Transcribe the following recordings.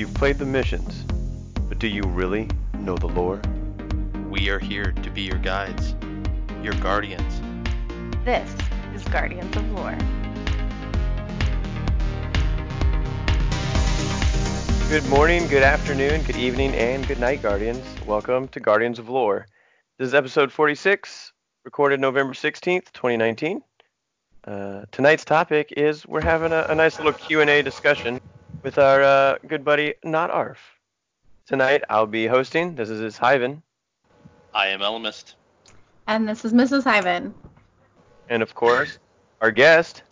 You've played the missions, but do you really know the lore? We are here to be your guides, your guardians. This is Guardians of Lore. Good morning, good afternoon, good evening, and good night, Guardians. Welcome to Guardians of Lore. This is episode 46, recorded November 16th, 2019. Uh, tonight's topic is we're having a, a nice little Q&A discussion with our uh, good buddy, Not Arf. Tonight, I'll be hosting. This is his Hyven. I am Elemist. And this is Mrs. Hyven. And of course, our guest.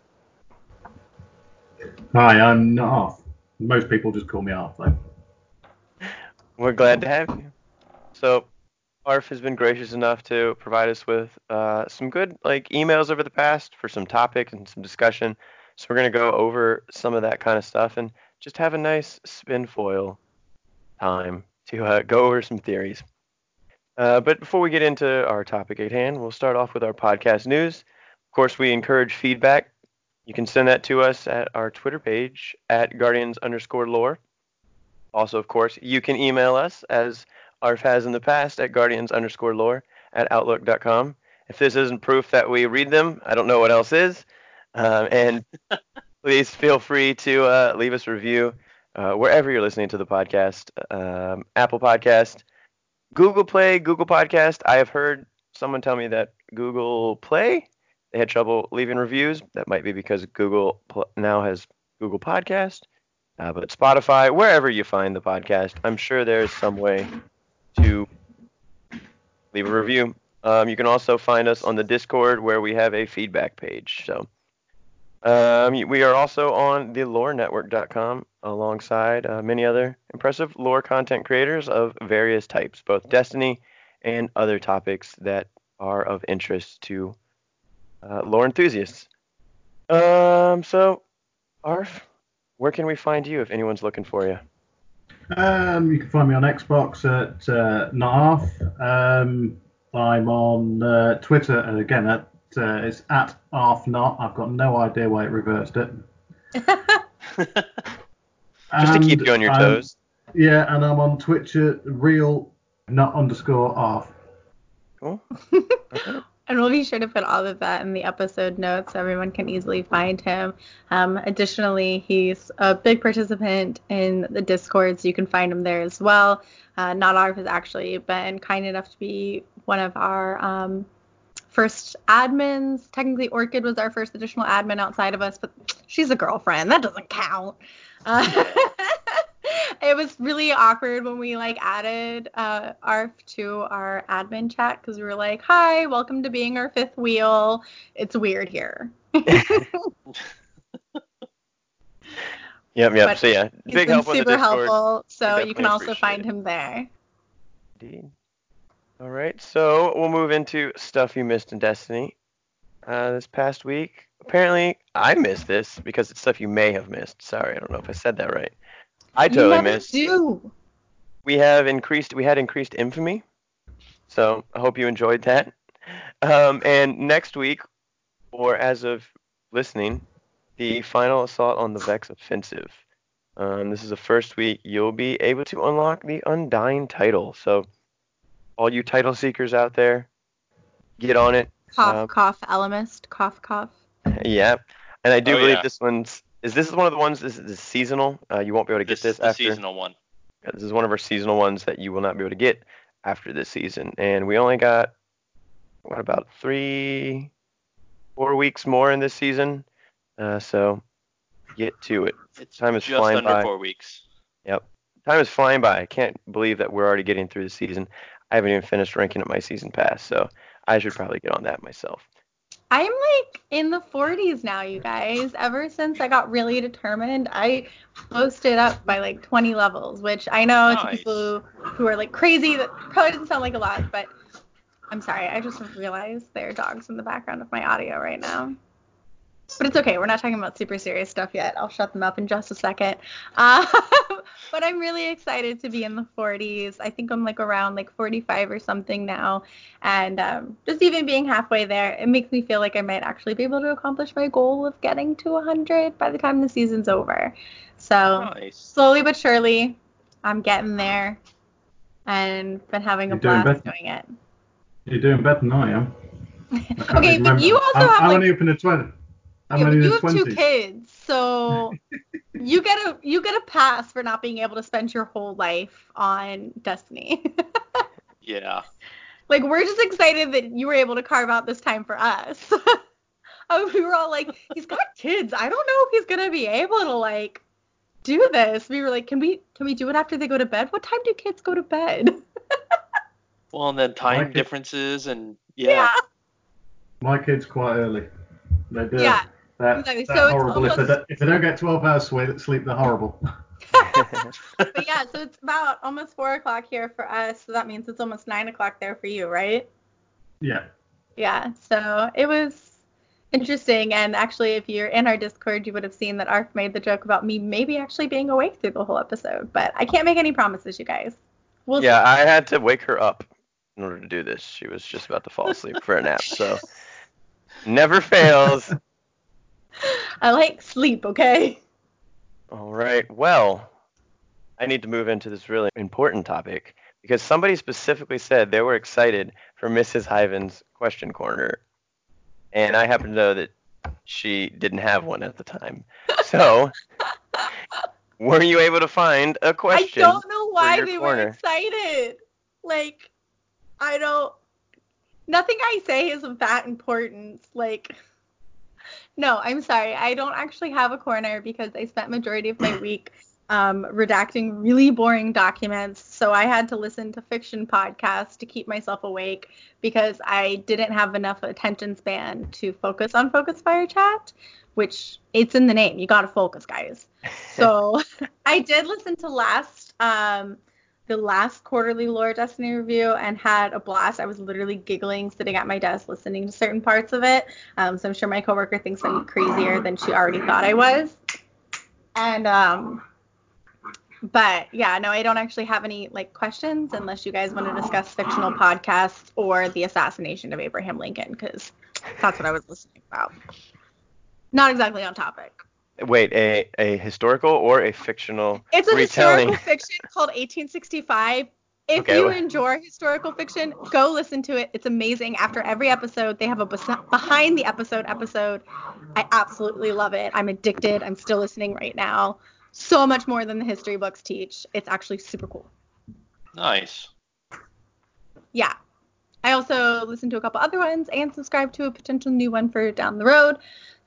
Hi, I'm Not Arf. Most people just call me Arf though. We're glad to have you. So, Arf has been gracious enough to provide us with uh, some good like emails over the past for some topics and some discussion. So we're gonna go over some of that kind of stuff and just have a nice spin foil time to uh, go over some theories. Uh, but before we get into our topic at hand, we'll start off with our podcast news. Of course, we encourage feedback. You can send that to us at our Twitter page at guardians underscore lore. Also, of course, you can email us as ARF has in the past at guardians underscore lore at outlook.com. If this isn't proof that we read them, I don't know what else is. Um, and please feel free to uh, leave us a review uh, wherever you're listening to the podcast um, Apple Podcast, Google Play, Google Podcast. I have heard someone tell me that Google Play, they had trouble leaving reviews. That might be because Google now has Google Podcast. Uh, but Spotify, wherever you find the podcast, I'm sure there's some way to leave a review. Um, you can also find us on the Discord where we have a feedback page. So um, we are also on the lorenetwork.com alongside uh, many other impressive lore content creators of various types, both Destiny and other topics that are of interest to uh, lore enthusiasts. Um, so, Arf, where can we find you if anyone's looking for you? Um, you can find me on Xbox at uh, Narf. Um, I'm on uh, Twitter again at uh, it's at Arf Not. I've got no idea why it reversed it. Just to keep you on your I'm- toes. Yeah, and I'm on Twitch at real not underscore Arf. Cool. And we'll be sure to put all of that in the episode notes so everyone can easily find him. Um, additionally, he's a big participant in the Discord, so you can find him there as well. Uh, Not Arf has actually been kind enough to be one of our um, first admins. Technically, Orchid was our first additional admin outside of us, but she's a girlfriend. That doesn't count. Uh, it was really awkward when we like added uh, ARF to our admin chat because we were like, "Hi, welcome to being our fifth wheel." It's weird here. Yep, yep. But so yeah, He's big been help on the super Discord. helpful, so you can also find it. him there. Indeed. All right, so we'll move into stuff you missed in Destiny uh, this past week. Apparently, I missed this because it's stuff you may have missed. Sorry, I don't know if I said that right. I you totally never missed. do. We have increased. We had increased infamy, so I hope you enjoyed that. Um, and next week, or as of listening, the final assault on the Vex offensive. Um, this is the first week you'll be able to unlock the Undying title. So, all you title seekers out there, get on it. Cough, Um, cough, Elemist, cough, cough. yeah, and I do Oh, believe yeah. this one's is this is one of the ones. This is seasonal. Uh, you won't be able to get This this, is the after. seasonal one. Yeah, This is one of our seasonal ones that you will not be able to get after this season. And we only got what about three, four weeks more in this season. Uh, so get to it. It's Time is just flying under by. four weeks. Yep. Time is flying by. I can't believe that we're already getting through the season. I haven't even finished ranking up my season pass, so I should probably get on that myself. I'm like in the 40s now, you guys. Ever since I got really determined, I boasted up by like 20 levels, which I know to people who, who are like crazy, that probably doesn't sound like a lot, but I'm sorry. I just realized there are dogs in the background of my audio right now. But it's okay. We're not talking about super serious stuff yet. I'll shut them up in just a second. Um, but I'm really excited to be in the 40s. I think I'm like around like 45 or something now, and um, just even being halfway there, it makes me feel like I might actually be able to accomplish my goal of getting to 100 by the time the season's over. So Nice. slowly but surely, I'm getting there, and been having a You're doing blast better. doing it. You're doing better than I am. I Okay, but remember. you also I'm, have, I'm like- only up in the 20. I'm yeah, but only you the have 20s. two kids, so you get a you get a pass for not being able to spend your whole life on Destiny. Yeah. like we're just excited that you were able to carve out this time for us. Oh, we were all like, he's got kids. I don't know if he's gonna be able to like do this. We were like, can we can we do it after they go to bed? What time do kids go to bed? Well, and then time like it. differences and yeah. My kids quite early. They do. Yeah, They're, exactly. they're So it's horrible. If, they don't, if they don't get 12 hours sleep, sleep they're horrible. but yeah, so it's about almost four o'clock here for us. So that means it's almost nine o'clock there for you, right? yeah. Yeah, so it was interesting. And actually, if you're in our Discord, you would have seen that Arf made the joke about me maybe actually being awake through the whole episode. But I can't make any promises, you guys. We'll yeah, I had to wake her up in order to do this. She was just about to fall asleep for a nap, so never fails. I like sleep, okay? All right. Well, I need to move into this really important topic because somebody specifically said they were excited for Mrs. Hyven's question corner, and I happen to know that she didn't have one at the time. So, were you able to find a question? I don't know why they were excited. Like, I don't. Nothing I say is of that importance. Like, no, I'm sorry. I don't actually have a corner because I spent majority of my week um, redacting really boring documents. So I had to listen to fiction podcasts to keep myself awake because I didn't have enough attention span to focus on Focus Fire Chat, which it's in the name. You gotta focus, guys. So I did listen to last um the last quarterly lore destiny review and had a blast. I was literally giggling sitting at my desk listening to certain parts of it. Um, so I'm sure my coworker thinks I'm crazier than she already thought I was. And um but yeah, no, I don't actually have any like questions unless you guys want to discuss fictional podcasts or the assassination of Abraham Lincoln because that's what I was listening about. Not exactly on topic. Wait, a a historical or a fictional It's a retelling? historical fiction called 1865. If Okay, you well- enjoy historical fiction, go listen to it. It's amazing. After every episode, they have a bes- behind the episode episode. I absolutely love it. I'm addicted. I'm still listening right now. So much more than the history books teach. It's actually super cool. Nice. Yeah. I also listened to a couple other ones and subscribed to a potential new one for down the road.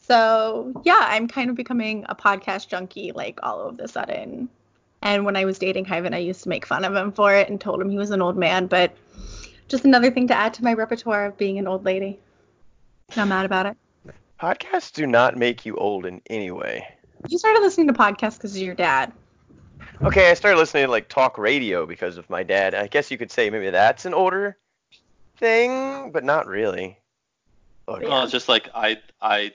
So yeah, I'm kind of becoming a podcast junkie like all of a sudden. And when I was dating Hyven, I used to make fun of him for it and told him he was an old man, but just another thing to add to my repertoire of being an old lady. Not mad about it. Podcasts do not make you old in any way. You started listening to podcasts because of your dad. Okay, I started listening to like talk radio because of my dad. I guess you could say maybe that's an older thing, but not really. Look, Yeah. Well, it's just like I I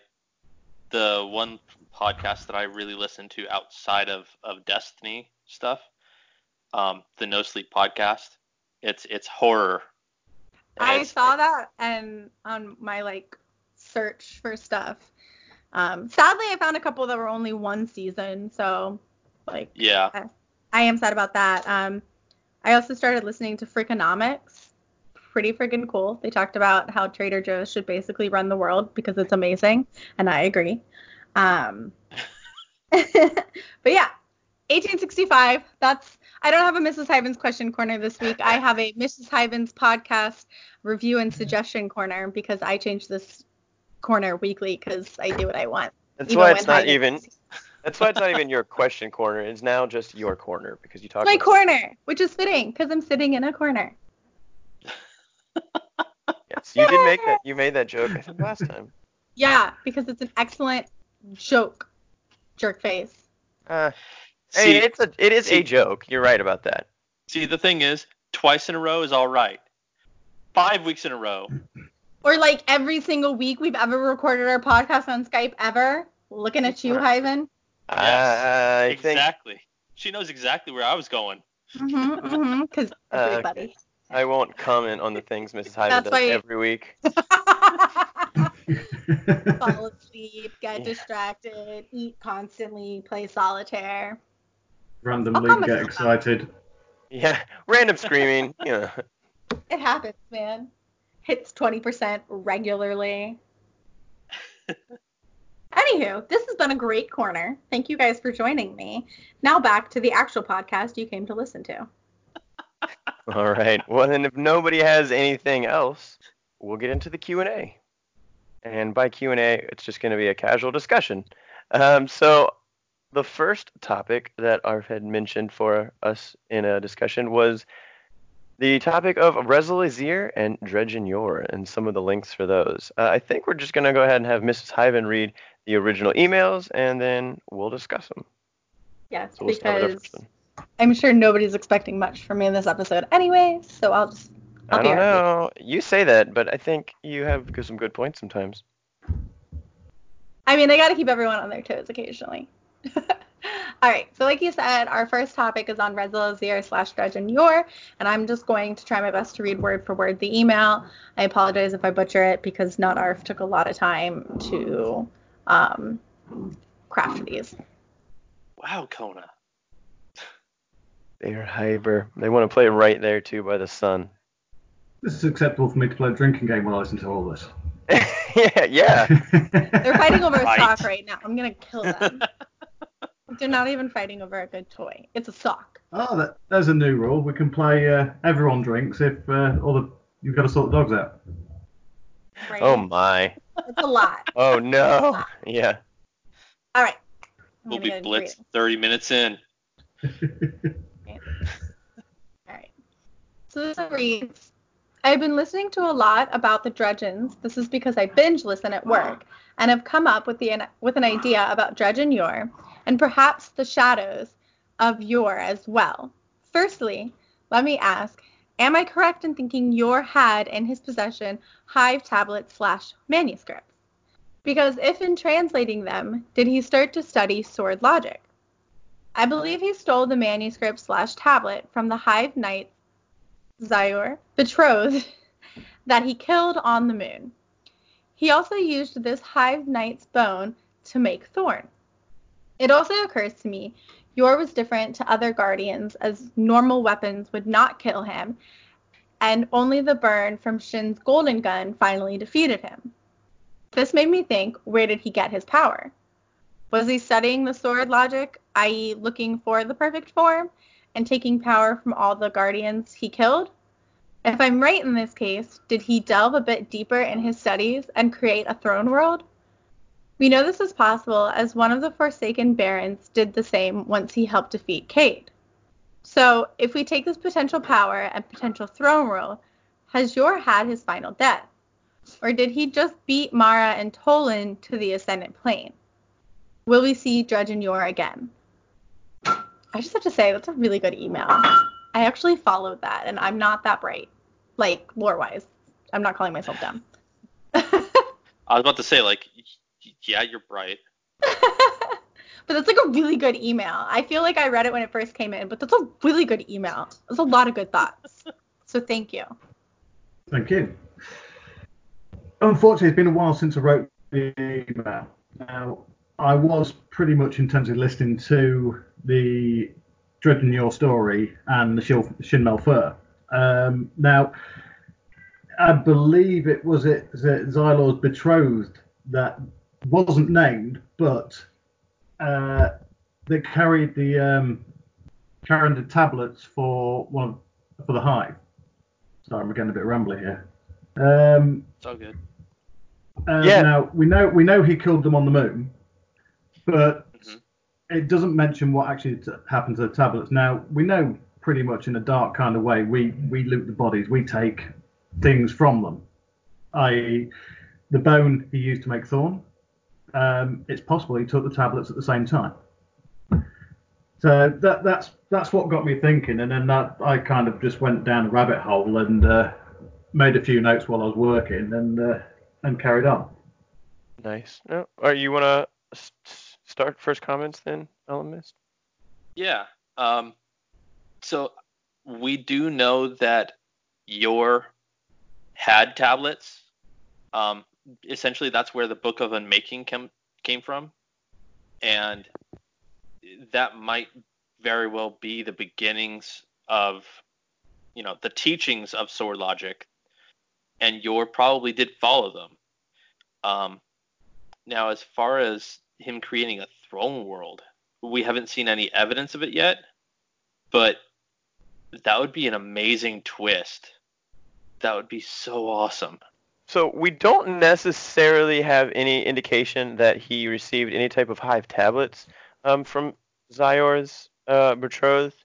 the one podcast that I really listen to outside of of Destiny stuff, um, the No Sleep podcast. It's it's horror. And I it's- saw that and on my like search for stuff. Um, sadly, I found a couple that were only one season, so like Yeah. I am sad about that. Um, I also started listening to Freakonomics. Pretty freaking cool. They talked about how Trader Joe's should basically run the world because it's amazing, and I agree. Um, but yeah, 1865. That's. I don't have a Mrs. Hyven's question corner this week. I have a Mrs. Hyven's podcast review and suggestion corner because I change this corner weekly because I do what I want. that's why it's not even. That's why it's not even your question corner. It's now just your corner because you talk. my corner, which is fitting because I'm sitting in a corner. Yes, you did make that. You made that joke I think last time. Yeah, because it's an excellent joke. Jerk face. Uh, See, hey, it's a it is see- a joke. You're right about that. see the thing is, twice in a row is all right. Five weeks in a row. Or like every single week we've ever recorded our podcast on Skype ever. Looking at you, Hyven. I think exactly. She knows exactly where I was going. Mm-hmm, mm-hmm. Because Uh, everybody. I won't comment on the things Mrs. Hyven That's does why- every week. Fall asleep, get Yeah. distracted, eat constantly, play solitaire. Randomly I'll comment get on that. excited. Yeah, random screaming. You know. It happens, man. Hits 20% regularly. Anywho, this has been a great corner. Thank you guys for joining me. Now back to the actual podcast you came to listen to. All right. Well, then, if nobody has anything else, we'll get into the Q and A. And by Q and A, it's just going to be a casual discussion. Um, so, the first topic that Arf had mentioned for us in a discussion was the topic of Rezyl Azzir and Dredgen Yor and some of the links for those. Uh, I think we're just going to go ahead and have Mrs. Hyven read the original emails, and then we'll discuss them. Yes, So we'll start with the because. I'm sure nobody's expecting much from me in this episode anyway, so I'll just. I'll I don't our- know. You say that, but I think you have some good points sometimes. I mean, I got to keep everyone on their toes occasionally. All right, so like you said, our first topic is on Rezyl Azzir slash Dredgen Yor, and I'm just going to try my best to read word for word the email. I apologize if I butcher it because Not Arf took a lot of time to um, craft these. Wow, Kona. They're hyper. They want to play right there too by the sun. This is acceptable for me to play a drinking game while I listen to all this. yeah, yeah. They're fighting over a Right. sock right now. I'm gonna kill them. They're not even fighting over a good toy. It's a sock. oh, that, there's a new rule. We can play uh, everyone drinks if uh, all the you've got to sort the dogs out. Right? Oh my. It's a lot. Oh no. Yeah. All right. I'm We'll be get blitzed 30 minutes in. So this reads I've been listening to a lot about the Dredgens. This is because I binge listen at work and have come up with the with an idea about Dredgen Yor and perhaps the shadows of Yor as well. Firstly, let me ask, am I correct in thinking Yor had in his possession hive tablets slash manuscripts? Because if in translating them, did he start to study sword logic? I believe he stole the manuscript slash tablet from the Hive Knight Xyor, betrothed, that he killed on the moon. He also used this Hive Knight's bone to make Thorn. It also occurs to me Yor was different to other guardians as normal weapons would not kill him, and only the burn from Shin's golden gun finally defeated him. This made me think, where did he get his power? Was he studying the sword logic, i.e., looking for the perfect form and taking power from all the guardians he killed? If I'm right in this case, did he delve a bit deeper in his studies and create a throne world? We know this is possible as one of the Forsaken Barons did the same once he helped defeat Cayde. So, if we take this potential power and potential throne world, has Yor had his final death? Or did he just beat Mara and Toland to the Ascendant Plane? Will we see Dredgen Yor again? I just have to say, that's a really good email. I actually followed that, and I'm not that bright. Like, lore wise. I'm not calling myself dumb. I was about to say, like, y- y- yeah, you're bright. but that's like a really good email. I feel like I read it when it first came in, but that's a really good email. There's a lot of good thoughts. So thank you. Thank you. Unfortunately, it's been a while since I wrote the email. Now, I was pretty much intensely listening to the Dredgen Yor Story and the Shil- Shin Malphur. Um, now, I believe it was it Z- Xylor's betrothed that wasn't named, but uh, that carried the um, carrying the tablets for one of, for the hive. Sorry, I'm getting a bit rambly here. Um, It's all good. uh, Yeah. Now we know we know he killed them on the moon, but. It doesn't mention what actually t- happened to the tablets. Now we know pretty much in a dark kind of way. We we loot the bodies. We take things from them, i.e., the bone he used to make Thorn. Um, it's possible he took the tablets at the same time. So that that's that's what got me thinking, and then that I kind of just went down a rabbit hole and uh, made a few notes while I was working and uh, and carried on. Nice. Right, you want to start first comments then, Elemist? Yeah. Um, so we do know that Yor had tablets. Um, essentially, that's where the Book of Unmaking came came from, and that might very well be the beginnings of, you know, the teachings of sword logic, and Yor probably did follow them. Um, now, as far as him creating a throne world, we haven't seen any evidence of it yet, but that would be an amazing twist. That would be so awesome. So we don't necessarily have any indication that he received any type of hive tablets um, from Xyor's uh, betrothed.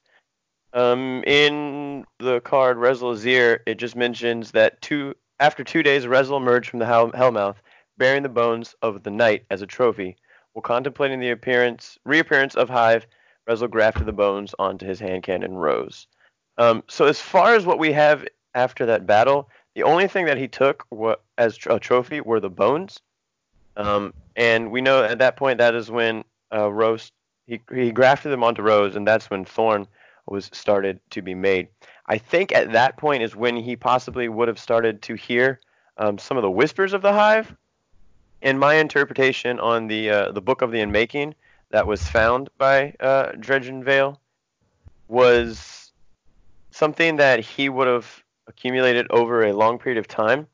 Um, in the card Rezyl Azzir, it just mentions that two after two days, Rezyl emerged from the hell, Hellmouth, bearing the bones of the knight as a trophy. While contemplating the appearance reappearance of Hive, Rezyl grafted the bones onto his hand cannon Rose. Um, so as far as what we have after that battle, the only thing that he took wa- as tr- a trophy were the bones. Um, and we know at that point that is when uh, Rose he he grafted them onto Rose, and that's when Thorn was started to be made. I think at that point is when he possibly would have started to hear um, some of the whispers of the hive. And my interpretation on the uh, the book of the Unmaking that was found by uh, Dredgen Vale was something that he would have accumulated over a long period of time.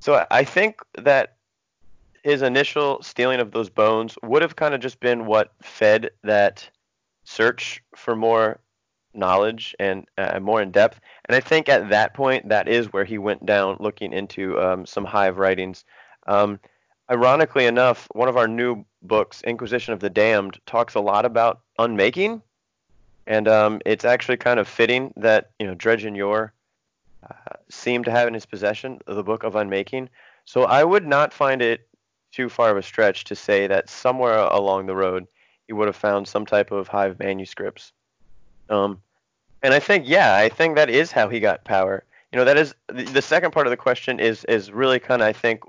So I- I think that his initial stealing of those bones would have kind of just been what fed that search for more knowledge and uh, more in depth. And I think at that point, that is where he went down looking into um, some hive writings. Um, ironically enough, one of our new books, Inquisition of the Damned, talks a lot about unmaking. And um, it's actually kind of fitting that you know Dredgen Yor uh, seem to have in his possession the book of unmaking. So I would not find it too far of a stretch to say that somewhere along the road he would have found some type of hive manuscripts. Um, and I think, yeah, I think that is how he got power. You know, that is the, the second part of the question is is really kind of I think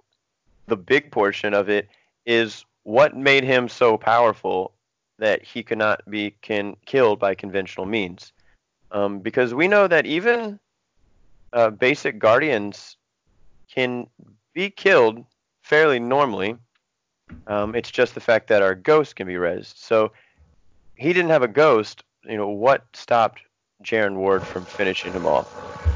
the big portion of it is what made him so powerful that he could not be can, killed by conventional means. Um, because we know that even uh, basic guardians can be killed fairly normally. Um, it's just the fact that our ghost can be rezzed. So he didn't have a ghost. You know what stopped Jaren Ward from finishing him off?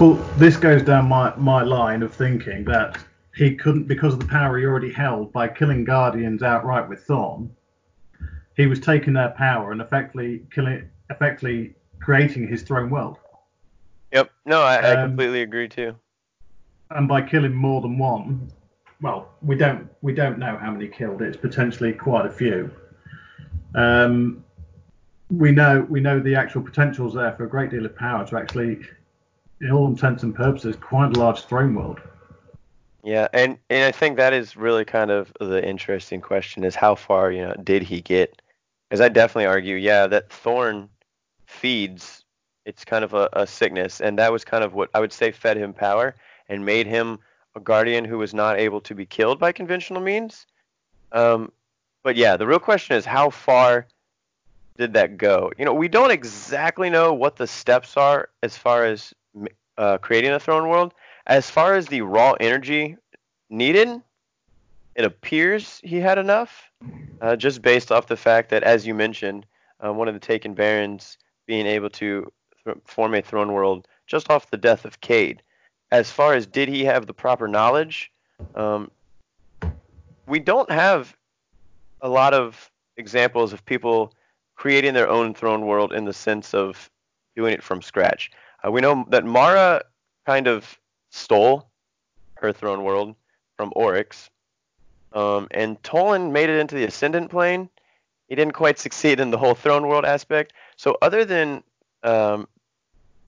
Well, this goes down my, my line of thinking that he couldn't, because of the power he already held by killing Guardians outright with Thorn, he was taking their power and effectively killing, effectively creating his throne world. Yep. No, I, I Um, completely agree too. And by killing more than one, well, we don't we don't know how many killed. It's potentially quite a few. Um, we know we know the actual potential's there for a great deal of power to actually, in all intents and purposes, quite a large throne world. Yeah, and and I think that is really kind of the interesting question is how far you know did he get? Because I definitely argue, yeah, that thorn feeds. It's kind of a, a sickness, and that was kind of what I would say fed him power and made him a guardian who was not able to be killed by conventional means. Um, but yeah, the real question is how far did that go? You know, we don't exactly know what the steps are as far as uh, creating a throne world. As far as the raw energy needed, it appears he had enough, uh, just based off the fact that, as you mentioned, uh, one of the Taken Barons being able to th- form a throne world just off the death of Cayde. As far as did he have the proper knowledge, um, we don't have a lot of examples of people creating their own throne world in the sense of doing it from scratch. Uh, we know that Mara kind of stole her throne world from Oryx, um, and Toland made it into the Ascendant plane. He didn't quite succeed in the whole throne world aspect. So other than um,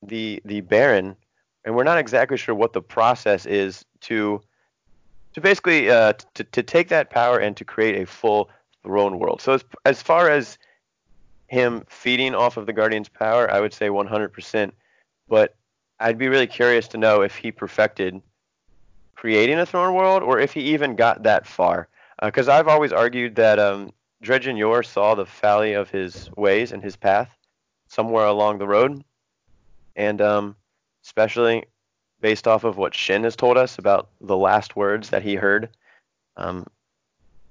the the Baron, and we're not exactly sure what the process is to to basically uh, to, to take that power and to create a full throne world. So as as far as him feeding off of the Guardian's power, I would say 100%. But I'd be really curious to know if he perfected creating a throne world or if he even got that far. Because I've always argued that um, Dredgen Yor saw the folly of his ways and his path somewhere along the road, and um, especially based off of what Shin has told us about the last words that he heard. Um,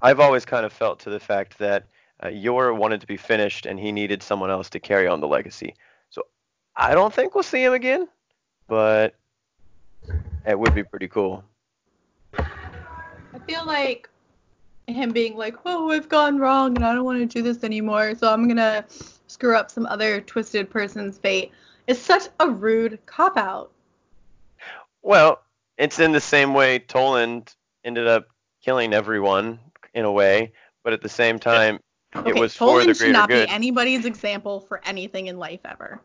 I've always kind of felt to the fact that uh, Yor wanted to be finished and he needed someone else to carry on the legacy. I don't think we'll see him again, but it would be pretty cool. I feel like him being like, "Oh, I've gone wrong and I don't want to do this anymore, so I'm gonna screw up some other twisted person's fate," is such a rude cop out. Well, it's in the same way Toland ended up killing everyone in a way, but at the same time, Okay, it was Toland for the greater good. should not be anybody's example for anything in life ever.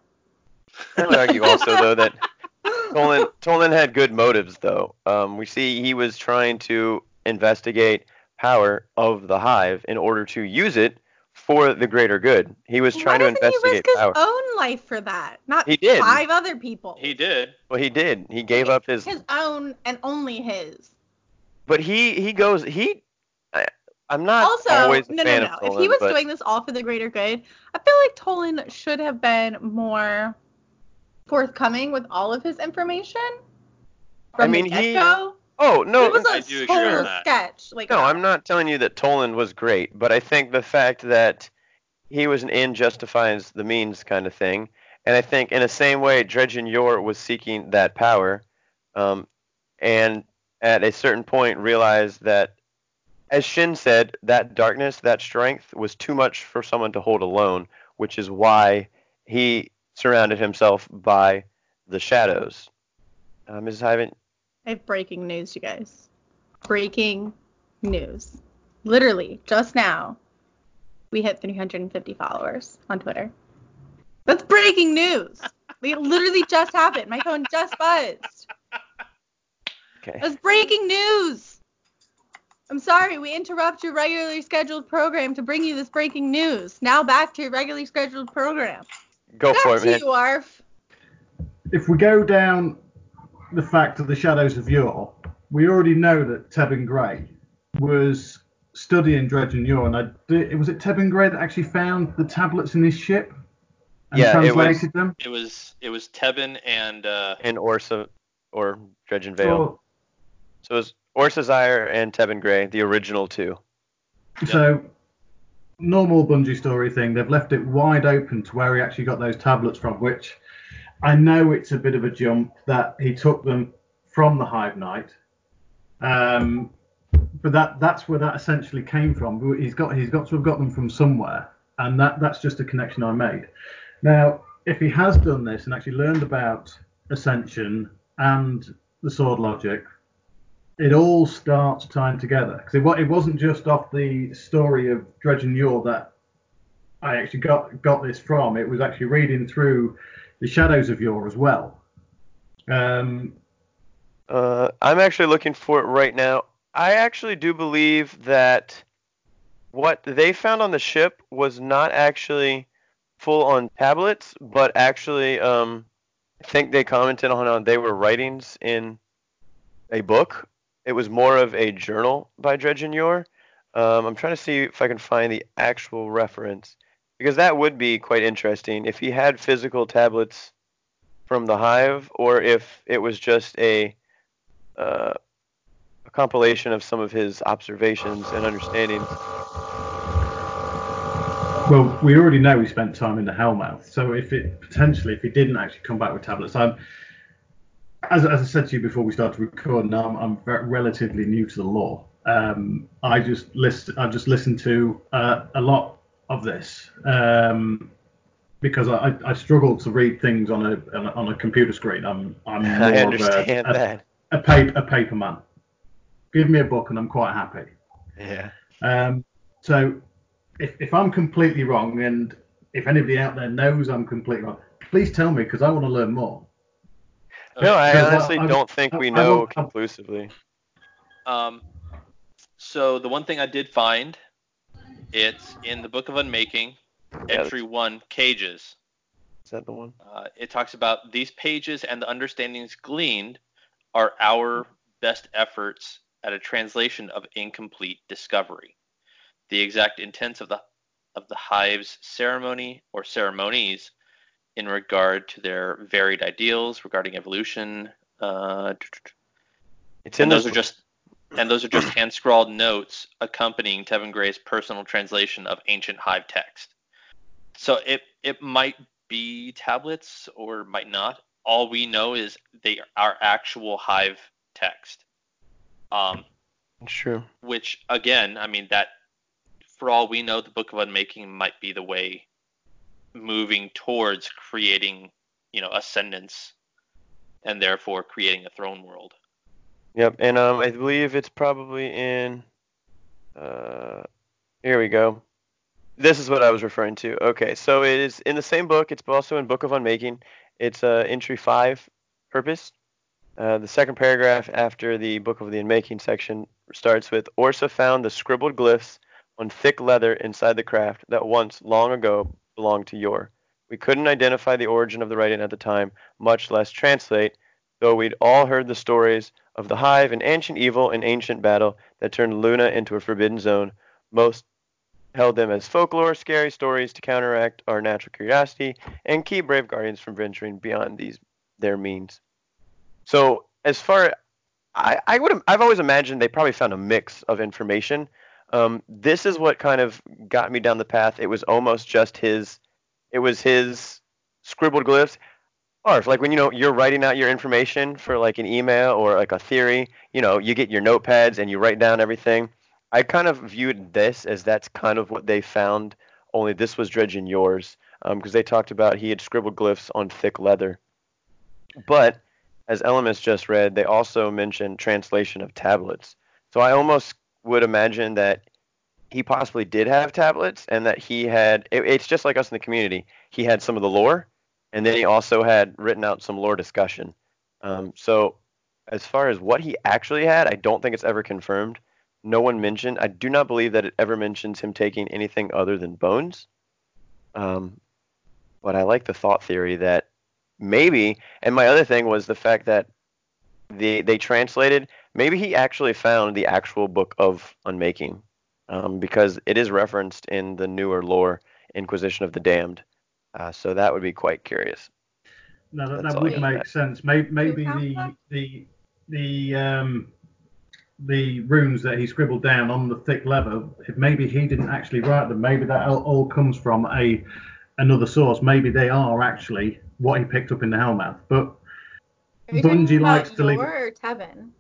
I would argue also though that Toland Toland had good motives though. Um, we see he was trying to investigate power of the hive in order to use it for the greater good. He was trying Why to doesn't he investigate risk his own life for that? Not He did. five other people. He did. Well, he did. He gave Okay, up his. his own and only his. But he he goes he. I, I'm not also, always a no, no, fan no. of If he was but doing this all for the greater good, I feel like Toland should have been more forthcoming with all of his information. From I mean, the he- oh no, it was I a do agree total sketch. Like No, I'm not telling you that Toland was great, but I think the fact that he was an end justifies the means kind of thing. And I think in the same way, Dredgen Yor was seeking that power, um, and at a certain point realized that, as Shin said, that darkness, that strength was too much for someone to hold alone, which is why he surrounded himself by the shadows. Uh, Mrs. Hyven, I have breaking news, you guys. Breaking news. Literally, just now, we hit 350 followers on Twitter. That's breaking news. It literally just happened. My phone just buzzed. okay. That's breaking news. I'm sorry, we interrupt your regularly scheduled program to bring you this breaking news. Now back to your regularly scheduled program. Go back for it, man. you, Arf. If we go down the fact of the Shadows of Yor, we already know that Tebin Gray was studying Dredgen Yor, and I did, was it Tebin Gray that actually found the tablets in his ship and Yeah, it was- translated them? It was it was Tebin and uh, And Orsa, or Dredgen Vale. Well, So it was Orsa Zyre and Tebin Gray, the original two. So, normal Bungie story thing, they've left it wide open to where he actually got those tablets from, which I know it's a bit of a jump that he took them from the Hive Knight. Um, but that that's where that essentially came from. He's got he's got to have got them from somewhere, and that that's just a connection I made. Now, if he has done this and actually learned about Ascension and the sword logic, it all starts tying together because it, it wasn't just off the story of Dredgen Yor that I actually got got this from. It was actually reading through the Shadows of Yor as well. Um, Uh, I'm actually looking for it right now. I actually do believe that what they found on the ship was not actually full on tablets, but actually, um, I think they commented on how they were writings in a book. It was more of a journal by Dredgen Yor. Um, I'm trying to see if I can find the actual reference because that would be quite interesting if he had physical tablets from the hive or if it was just a uh, a compilation of some of his observations and understandings. well, we already know he spent time in the Hellmouth, so if it potentially if he didn't actually come back with tablets, I'm as, as I said to you before we started recording, I'm, I'm relatively new to the law. Um, I just list, I just listened to uh, a lot of this um, because I, I struggle to read things on a on a, computer screen. I'm I'm more I of understand a, a, that. a paper a paper man. Give me a book and I'm quite happy. Yeah. Um, so if, if I'm completely wrong and if anybody out there knows I'm completely wrong, please tell me because I want to learn more. No, I Because I- honestly I- don't think we know won't- conclusively. Um, so the one thing I did find, it's in the Book of Unmaking, Yeah, entry one, cages. Is that the one? Uh, it talks about these pages and the understandings gleaned are our best efforts at a translation of incomplete discovery. The exact intents of the of the hive's ceremony or ceremonies in regard to their varied ideals regarding evolution. Uh, It's and those are just and those are just hand scrawled notes accompanying Tevin Gray's personal translation of ancient hive text. So it it might be tablets or might not. All we know is they are actual hive text. Um, True. which again, I mean that for all we know, the Book of Unmaking might be the way moving towards creating, you know, ascendance and therefore creating a throne world. Yep, and um, I believe it's probably in. Uh, here we go. This is what I was referring to. Okay, so it is in the same book. It's also in Book of Unmaking. It's uh, entry five, purpose. Uh, the second paragraph after the Book of the Unmaking section starts with Orsa found the scribbled glyphs on thick leather inside the craft that once, long ago, belonged to Yor. We couldn't identify the origin of the writing at the time, much less translate, though we'd all heard the stories of the Hive, an ancient evil and ancient battle that turned Luna into a forbidden zone. Most held them as folklore, scary stories to counteract our natural curiosity and keep brave guardians from venturing beyond these their means. So as far I, I would I've always imagined they probably found a mix of information. Um, this is what kind of got me down the path. It was almost just his it was his scribbled glyphs. Or like when you know you're writing out your information for like an email or like a theory, you know, you get your notepads and you write down everything. I kind of viewed this as that's kind of what they found. Only this was Dredgen Yor's because they talked about he had scribbled glyphs on thick leather. But as Elemist just read, they also mentioned translation of tablets. So I almost would imagine that he possibly did have tablets and that he had. It, it's just like us in the community. He had some of the lore, and then he also had written out some lore discussion. Um, so as far as what he actually had, I don't think it's ever confirmed. No one mentioned. I do not believe that it ever mentions him taking anything other than bones. Um, but I like the thought theory that maybe. And my other thing was the fact that the they translated. Maybe he actually found the actual book of Unmaking, um, because it is referenced in the newer lore, Inquisition of the Damned. Uh, so that would be quite curious. No, that, that would make got. sense. Maybe, maybe the the the um the runes that he scribbled down on the thick leather, if maybe he didn't actually write them, maybe that all, all comes from a another source. Maybe they are actually what he picked up in the Hellmouth. But Are you talking Bungie likes to leave Yor or Tevin?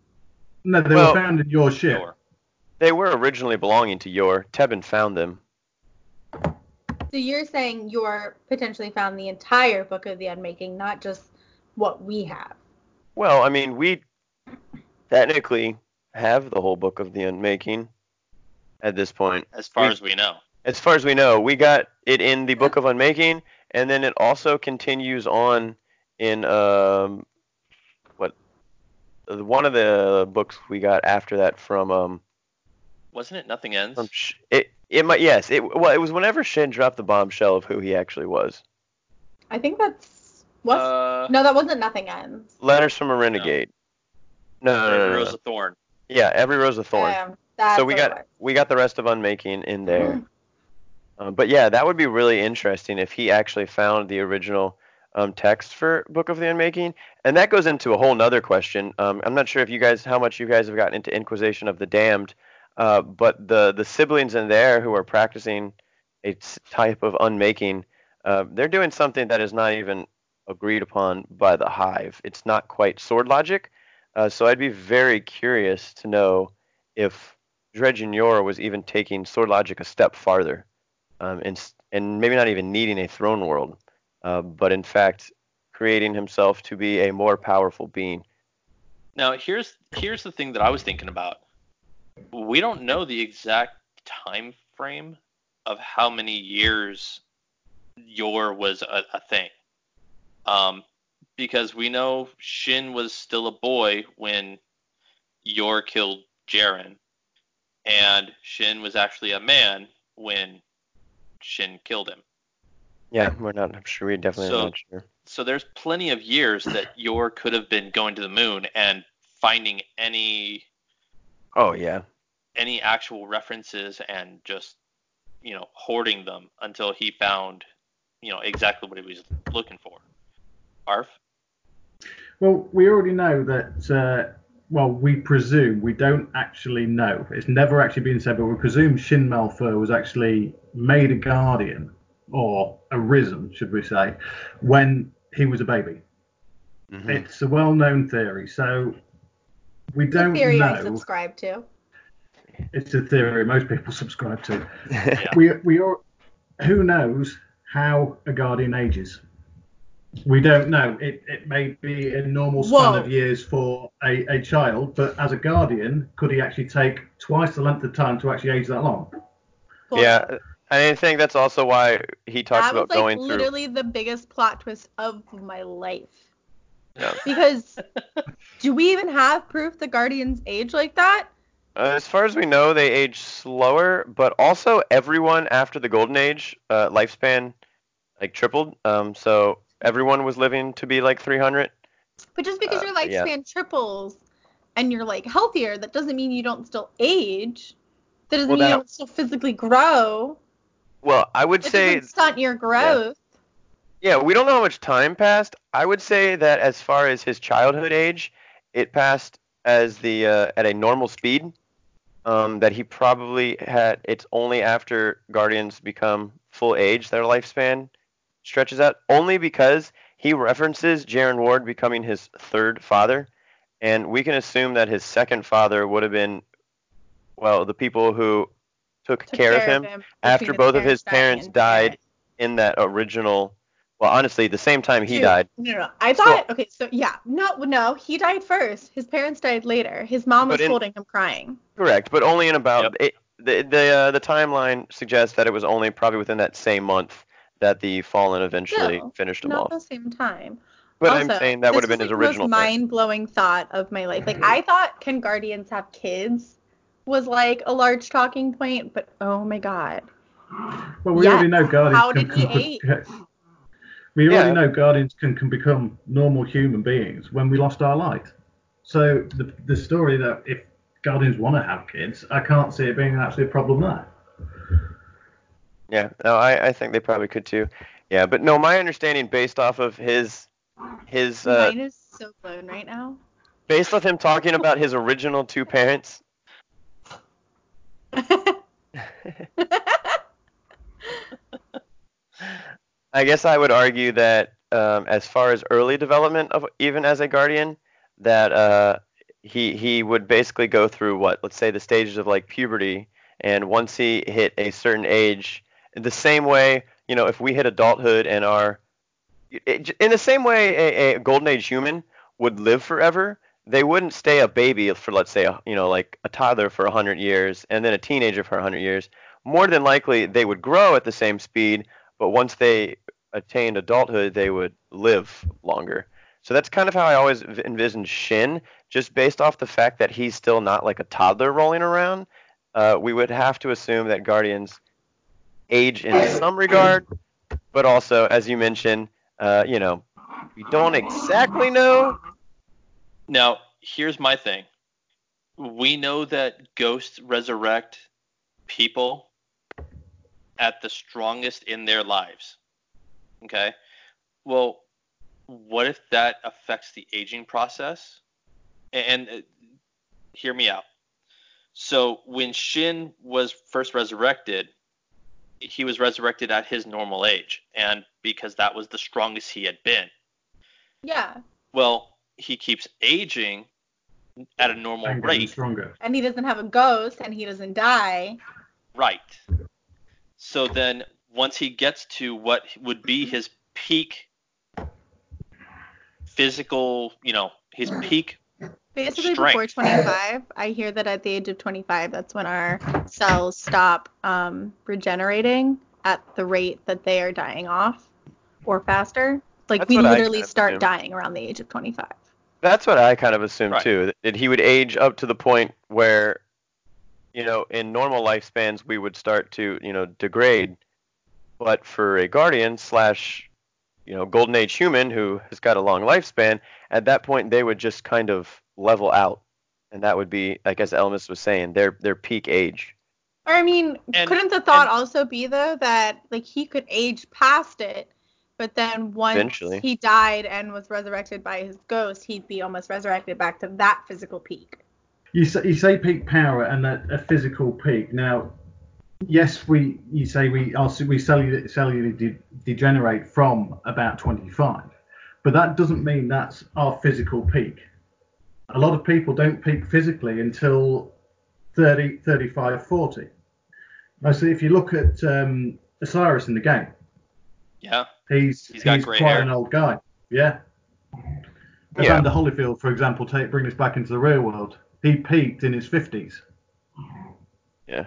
No, they Well- were found in Yor ship. Sure. They were originally belonging to Yor. Tebin found them. So you're saying Yor potentially found the entire book of the Unmaking, not just what we have. Well, I mean, we technically have the whole book of the Unmaking at this point. As far We- as we know. As far as we know, we got it in the Book of Unmaking, and then it also continues on in um, what one of the books we got after that from um Wasn't it Nothing Ends? from Sh- it it might yes it well it was whenever Shin dropped the bombshell of who he actually was. I think that's what? Uh, no, that wasn't Nothing Ends. Letters from a Renegade. No, no, no, no, Every no. Rose of Thorn. Yeah, every rose of thorn. That's so we got we got the rest of Unmaking in there. Um, but yeah, that would be really interesting if he actually found the original um, text for Book of the Unmaking, and that goes into a whole nother question. Um, I'm not sure if you guys how much you guys have gotten into Inquisition of the Damned, uh, but the the siblings in there who are practicing a type of unmaking, uh, they're doing something that is not even agreed upon by the Hive. It's not quite sword logic. Uh, so I'd be very curious to know if Dredgen Yor was even taking sword logic a step farther, um, and and maybe not even needing a throne world, uh, but in fact creating himself to be a more powerful being. Now here's here's the thing that I was thinking about. We don't know the exact time frame of how many years Yor was a, a thing. Um, because we know Shin was still a boy when Yor killed Jaren, and Shin was actually a man when Shin killed him. Yeah, we're not. I'm sure we definitely So- not sure. So there's plenty of years that Yor could have been going to the moon and finding any Oh yeah. any actual references and just you know hoarding them until he found you know exactly what he was looking for. Arf. Well, we already know that. Uh, well, we presume we don't actually know. It's never actually been said, but we presume Shin Malphur was actually made a guardian or arisen, should we say, when he was a baby. Mhm. It's a well-known theory, so we The don't theory I subscribe to. It's a theory most people subscribe to. Yeah. We we all, who knows how a guardian ages? We don't know. It, it may be a normal span Whoa. of years for a, a child, but as a guardian, could he actually take twice the length of time to actually age that long? yeah. I think that's also why he talks that was about like going through. literally the biggest plot twist of my life. Yeah. Because do we even have proof the Guardians age like that? Uh, as far as we know, they age slower, but also everyone after the Golden Age uh, lifespan like tripled. Um, so everyone was living to be like 300. But just because Uh, your yeah. lifespan triples and you're like healthier, that doesn't mean you don't still age. That doesn't Well, mean that- you don't still physically grow. Well, I would say stunt your growth. Yeah, we don't know how much time passed. I would say that as far as his childhood age, it passed as the uh, at a normal speed. Um, that he probably had. It's only after Guardians become full age their lifespan stretches out. Only because he references Jaren Ward becoming his third father, and we can assume that his second father would have been, well, the people who took, Took care, of him after both of his parents died dying. in that original. Well, honestly, the same time he Dude, died. No, no, I thought. okay, so yeah, no, no, he died first. His parents died later. His mom was in- holding him crying. Correct, but only in about Yep. it, the the uh, the timeline suggests that it was only probably within that same month that the Fallen eventually No, finished him off Not the same time. But also, I'm saying that would have been his was, original like, the most mind-blowing thought of my life. Like I thought, can guardians have kids? Was like a large talking point, but oh my god. Well, we Yeah, already know guardians how can, did he can age? we already Yeah. know guardians can, can become normal human beings when we lost our light. So the the story that if guardians want to have kids, I can't see it being actually a problem there. Yeah, no, I, I think they probably could too. Yeah, but no, my understanding based off of his his uh, Mine is so blown right now. based off him talking about his original two parents. I guess I would argue that um, as far as early development of even as a guardian, that uh, he he would basically go through what let's say the stages of like puberty, and once he hit a certain age, the same way you know if we hit adulthood and are in the same way a, a golden age human would live forever, they wouldn't stay a baby for let's say a, you know like a toddler for 100 years and then a teenager for 100 years. More than likely they would grow at the same speed, but once they attained adulthood, they would live longer. So that's kind of how I always envisioned Shin, just based off the fact that he's still not like a toddler rolling around. Uh, we would have to assume that Guardians age in some regard, but also, as you mentioned, uh, you know, we don't exactly know. Now, here's my thing. We know that ghosts resurrect people at the strongest in their lives. Okay? Well, what if that affects the aging process? And uh, hear me out. So, when Shin was first resurrected, he was resurrected at his normal age, and because that was the strongest he had been. yeah, Well, he keeps aging at a normal And rate. stronger. and he doesn't have a ghost, and he doesn't die. Right. So then once he gets to what would be his peak physical, you know, his peak Basically, Strength. before 25, I hear that at the age of 25, that's when our cells stop um, regenerating at the rate that they are dying off, or faster. Like That's we literally start assumed. dying around the age of 25. That's what I kind of assumed Right. too. That he would age up to the point where, you know, in normal lifespans we would start to, you know, degrade, But for a Guardian slash, you know, Golden Age human who has got a long lifespan, at that point they would just kind of level out, and that would be, like as Elemist was saying, their their peak age. Or I mean, And- couldn't the thought and- also be though that like he could age past it, but then once Eventually. he died and was resurrected by his ghost, he'd be almost resurrected back to that physical peak. You say, you say peak power and a, a physical peak. Now, yes, we you say we are we cellularly, cellularly de- degenerate from about 25, but that doesn't mean that's our physical peak. A lot of people don't peak physically until 30, 35, 40. Now, so if you look at um, Osiris in the game, Yeah. He's He's got he's quite hair. an old guy. Yeah. Yeah. Evander Holyfield, for example, take bring this back into the real world. He peaked in his 50s. Yeah.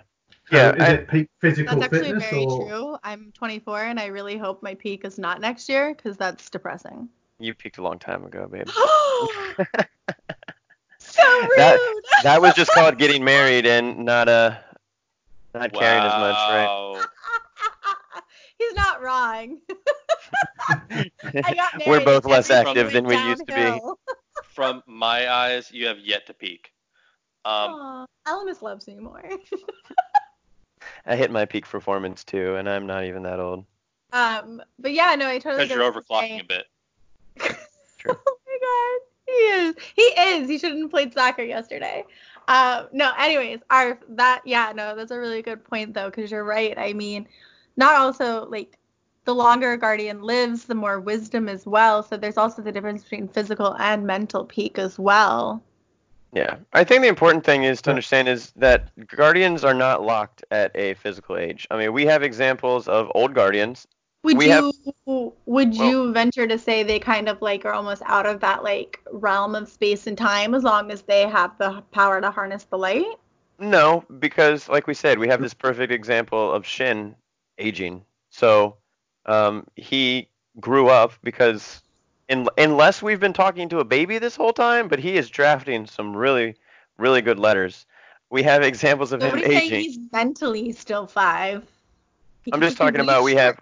So Yeah, is I- it peak physical That's actually fitness very or true. I'm 24 and I really hope my peak is not next year because that's depressing. You peaked a long time ago, babe. so rude. That- That was just called getting married and not uh not caring as much, right? Wow. He's not wrong. I got married We're both less active than we used to be. From my eyes, you have yet to peak. Um, Aw, Elemist loves me more. I hit my peak performance too, and I'm not even that old. um, but yeah, no, I totally. because get you're you're overclocking a bit. True. oh my god, he is. He is. He shouldn't have played soccer yesterday. Um, no, anyways, our that yeah, no, that's a really good point though, because you're right. I mean, not also like the longer a guardian lives, the more wisdom as well. So there's also the difference between physical and mental peak as well. Yeah, I think the important thing is to understand is that guardians are not locked at a physical age. I mean, we have examples of old guardians. Would We you have- would Well- you venture to say they kind of like are almost out of that like realm of space and time as long as they have the power to harness the light? No, because like we said, we have this perfect example of Shin aging. So um, he grew up because in, unless we've been talking to a baby this whole time, but he is drafting some really, really good letters. We have examples of him Nobody's saying aging. he's mentally still five. He I'm just talking really about we have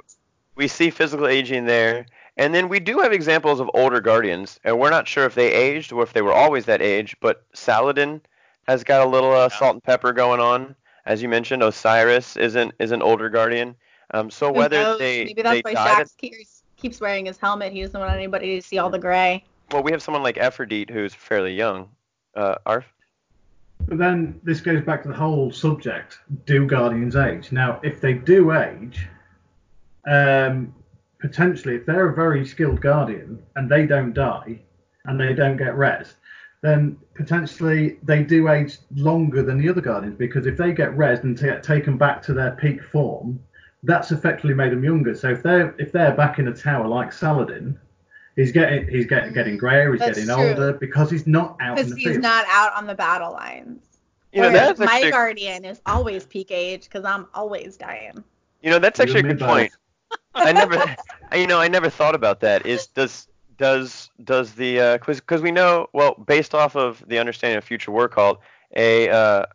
we see physical aging there, and then we do have examples of older guardians, and we're not sure if they aged or if they were always that age. But Saladin has got a little uh, salt and pepper going on, as you mentioned. Osiris isn't is an older guardian. Um, so Who whether knows? they maybe that's they why died, Shax keeps keeps wearing his helmet. He doesn't want anybody to see all the gray. well, we have someone like Aphrodite who's fairly young. Uh, Arf. But then this goes back to the whole subject: Do guardians age? Now, if they do age, um, potentially, if they're a very skilled guardian and they don't die and they don't get rest, then potentially they do age longer than the other guardians because if they get rest and get taken back to their peak form, that's effectively made them younger. So if they're if they're back in a tower like Saladin, he's getting he's getting getting grayer, he's That's getting true. older because he's not out Because he's field. not out on the battle lines. You know Whereas that's my actually guardian is always peak age because I'm always dying. you know that's actually a good point. I never, you know, I never thought about that. Is does does does the because because we know well based off of the understanding of future war cult a uh,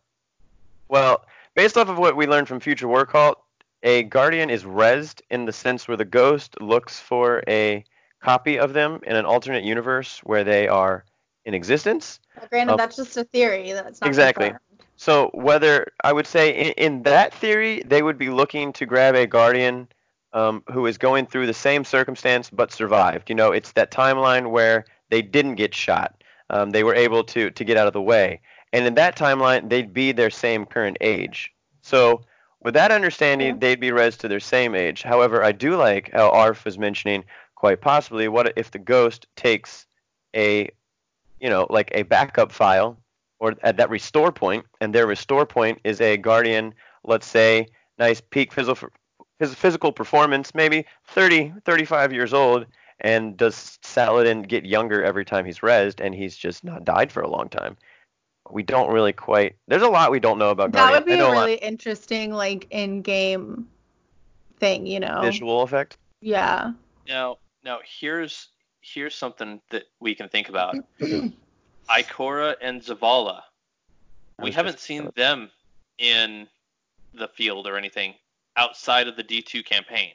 well based off of what we learned from future war cult a guardian is resed in the sense where the ghost looks for a copy of them in an alternate universe where they are in existence Well, granted, Oh. that's just a theory. That's not Exactly. confirmed. So whether I would say in, in that theory, they would be looking to grab a guardian um, who is going through the same circumstance but survived. You know, it's that timeline where they didn't get shot. Um, they were able to to get out of the way, and in that timeline, they'd be their same current age. So with that understanding, Yeah. they'd be res to their same age. However, I do like how Arf was mentioning quite possibly what if the ghost takes a you know like a backup file or at that restore point, and their restore point is a guardian, let's say, nice peak physical physical performance, maybe 30, 35 years old, and does Saladin get younger every time he's rezzed, and he's just not died for a long time? We don't really quite. There's a lot we don't know about That Guardian. would be I know a a lot- really interesting, like, in-game thing, you know? visual effect. Yeah. Now, now here's here's something that we can think about. Ikora and Zavala. We haven't just- seen them in the field or anything outside of the D2 campaign.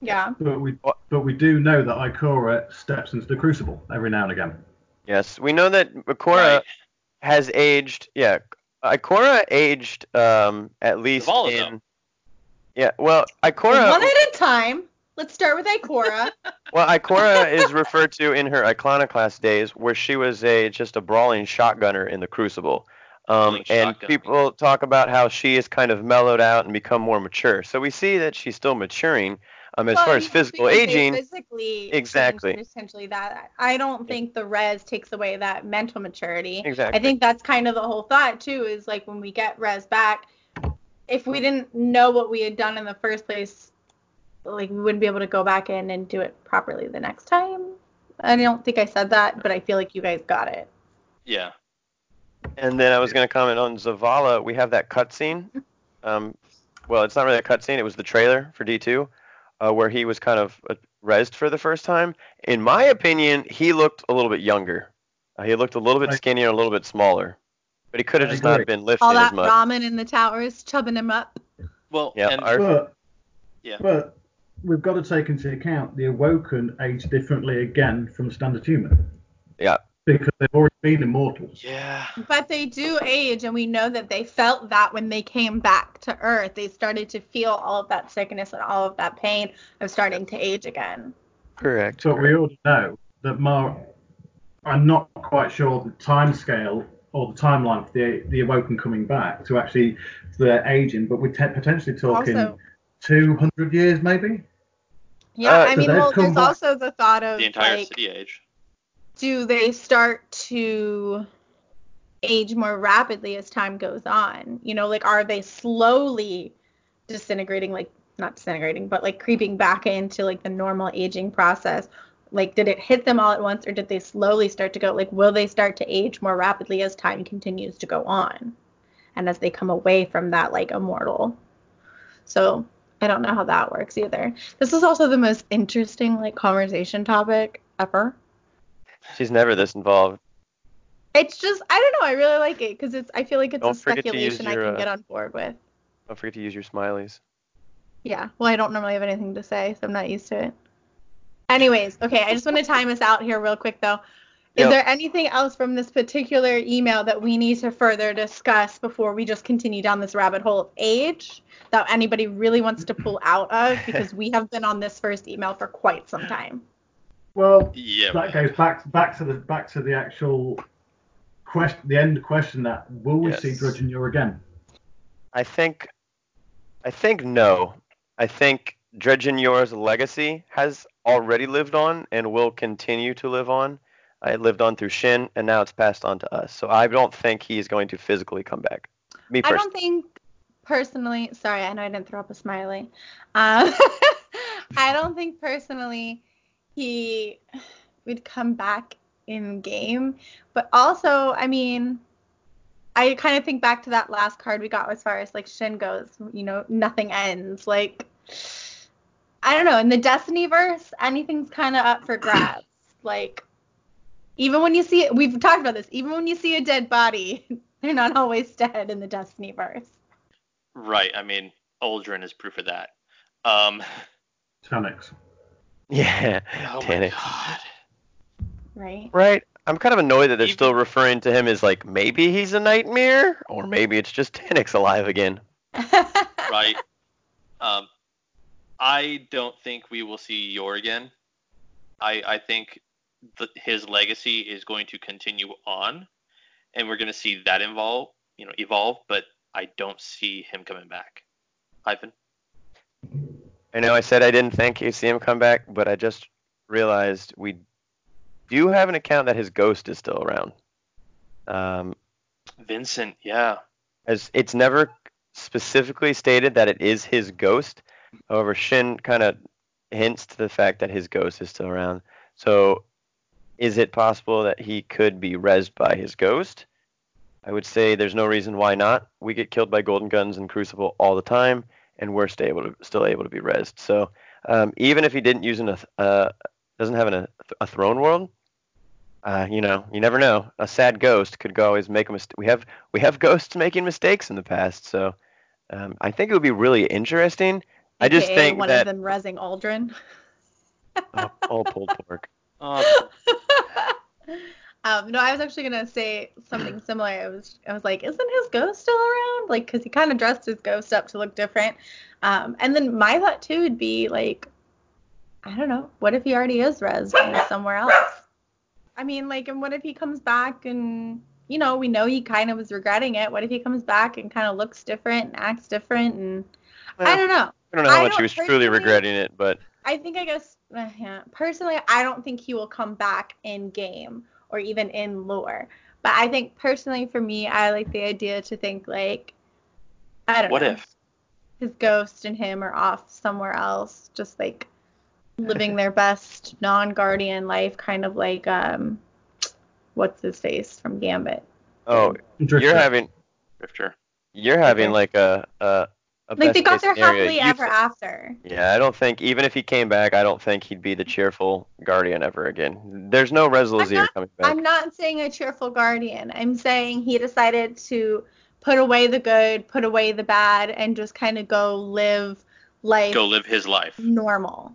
Yeah. But we but we do know that Ikora steps into the Crucible every now and again. Yes, we know that Ikora Right. Has aged. Yeah, Ikora aged um, at least Zavala, in. though. Yeah, well, Ikora. One at a time. Let's start with Ikora. Well, Ikora is referred to in her Iconoclast days, where she was a just a brawling shotgunner in the Crucible. Um, and shotgun. people talk about how she has kind of mellowed out and become more mature. So we see that she's still maturing. Um, as Well, far as physical aging, physically Exactly. Essentially, that I don't think the res takes away that mental maturity. exactly. I think that's kind of the whole thought too. Is like when we get res back, if we didn't know what we had done in the first place, like we wouldn't be able to go back in and do it properly the next time. I don't think I said that, but I feel like you guys got it. Yeah. And then I was going to comment on Zavala. We have that cutscene. Um, well, it's not really a cutscene. It was the trailer for D2, uh, where he was kind of uh, rezzed for the first time. In my opinion, he looked a little bit younger. Uh, he looked a little bit skinnier, a little bit smaller. But he could have just not agree. been lifting All as that much. ramen in the towers, chubbing him up. Well, Yeah, and our- But Yeah. but we've got to take into account the Awoken age differently again from standard human. Yeah. Because they've already been immortals. yeah. But they do age, and we know that they felt that when they came back to Earth. They started to feel all of that sickness and all of that pain of starting to age again. Correct. So we already know that Mar. I'm not quite sure the time scale or the timeline for the the Awoken coming back to actually their aging, but we're te- potentially talking Also- 200 years maybe. Yeah, Uh, I so mean, well, there's back- also the thought of The entire like, city age. Do they start to age more rapidly as time goes on? You know, like are they slowly disintegrating, like not disintegrating, but like creeping back into like the normal aging process? Like, did it hit them all at once, or did they slowly start to go? Like, will they start to age more rapidly as time continues to go on, and as they come away from that like immortal? So I don't know how that works either. This is also the most interesting like conversation topic ever. She's never this involved. It's just I don't know. I really like it because it's. I feel like it's Don't a forget to use speculation I can uh, get on board with. Don't forget to use your smileys. Yeah. Well, I don't normally have anything to say, so I'm not used to it. Anyways, okay. I just want to time us out here real quick though. Is Yep. there anything else from this particular email that we need to further discuss before we just continue down this rabbit hole of age that anybody really wants to pull out of? Because we have been on this first email for quite some time. Well, Yeah. that goes back back to the back to the actual question, the end question that will we see Yes. Dredgen Yor again? I think, I think no. I think Dredgen Yor's legacy has already lived on and will continue to live on. It lived on through Shin, and now it's passed on to us. So I don't think he is going to physically come back. Me I don't think personally. Sorry, I know I didn't throw up a smiley. Um, I don't think personally he would come back in game. But also, I mean, I kind of think back to that last card we got as far as like Shin goes. You know, nothing ends. Like, I don't know. In the Destiny verse, anything's kind of up for grabs. Like, even when you see it, we've talked about this. Even when you see a dead body, they're not always dead in the Destiny verse. Right. I mean, Uldren is proof of that. Um. Taniks. Yeah. Oh my god. Right. Right. I'm kind of annoyed that they're Even- still referring to him as like maybe he's a nightmare, or maybe it's just Taniks alive again. Right. Um. I don't think we will see Yor again. I I think that his legacy is going to continue on, and we're going to see that involve, you know, evolve. But I don't see him coming back. Ivan. I know I said I didn't think you'd see him come back, but I just realized we do have an account that his ghost is still around. Um, Vincent. Yeah. as it's never specifically stated that it is his ghost. However, Shin kind of hints to the fact that his ghost is still around. So, is it possible that he could be rezzed by his ghost? I would say there's no reason why not. We get killed by golden guns and Crucible all the time, and we're still able to still able to be rezzed. So, um, even if he didn't use an uh, uh, doesn't have an, a, a throne world, uh, you know, you never know. A sad ghost could go always make a mistake. We have we have ghosts making mistakes in the past, so um, I think it would be really interesting I just think one that- of them resing Uldren. Oh, all pulled pork. Uh, um, no, I was actually gonna say something similar. I was, I was like, isn't his ghost still around? Like, cause he kind of dressed his ghost up to look different. Um, and then my thought too would be like, I don't know, what if he already is res somewhere else? I mean, like, and what if he comes back and, you know, we know he kind of was regretting it. What if he comes back and kind of looks different and acts different? And I don't know. I don't know how I much he was truly regretting it, but I think I guess uh, yeah. personally I don't think he will come back in game or even in lore. But I think personally for me I like the idea to think like I don't What know. if? his ghost and him are off somewhere else just like living their best non-guardian life kind of like um what's his face from Gambit. oh, Drifter. you're having Drifter. you're having Okay. like a a, a Like they got case their scenario. happily You ever th- after. Yeah, I don't think even if he came back, I don't think he'd be the cheerful guardian ever again. There's no Rezyl Azzir coming back. I'm not saying a cheerful guardian. I'm saying he decided to put away the good, put away the bad, and just kind of go live life Go live his life. normal.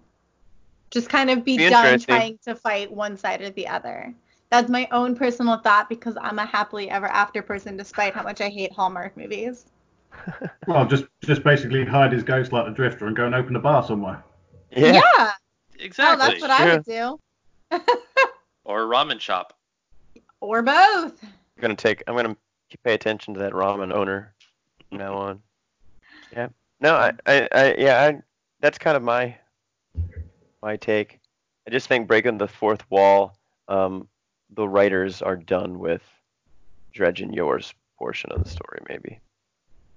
Just kind of be, Be done trying to fight one side or the other. That's my own personal thought because I'm a happily ever after person despite how much I hate Hallmark movies. Well, just just basically hide his ghost like the Drifter and go and open a bar somewhere. yeah. Oh, Exactly. that's what I would do. or a ramen shop. Or both. I'm gonna take. I'm gonna pay attention to that ramen owner from now on. Yeah. No, I, I, I yeah, I, that's kind of my, my take. I just think breaking the fourth wall. Um, the writers are done with Dredgen Yor's portion of the story, maybe.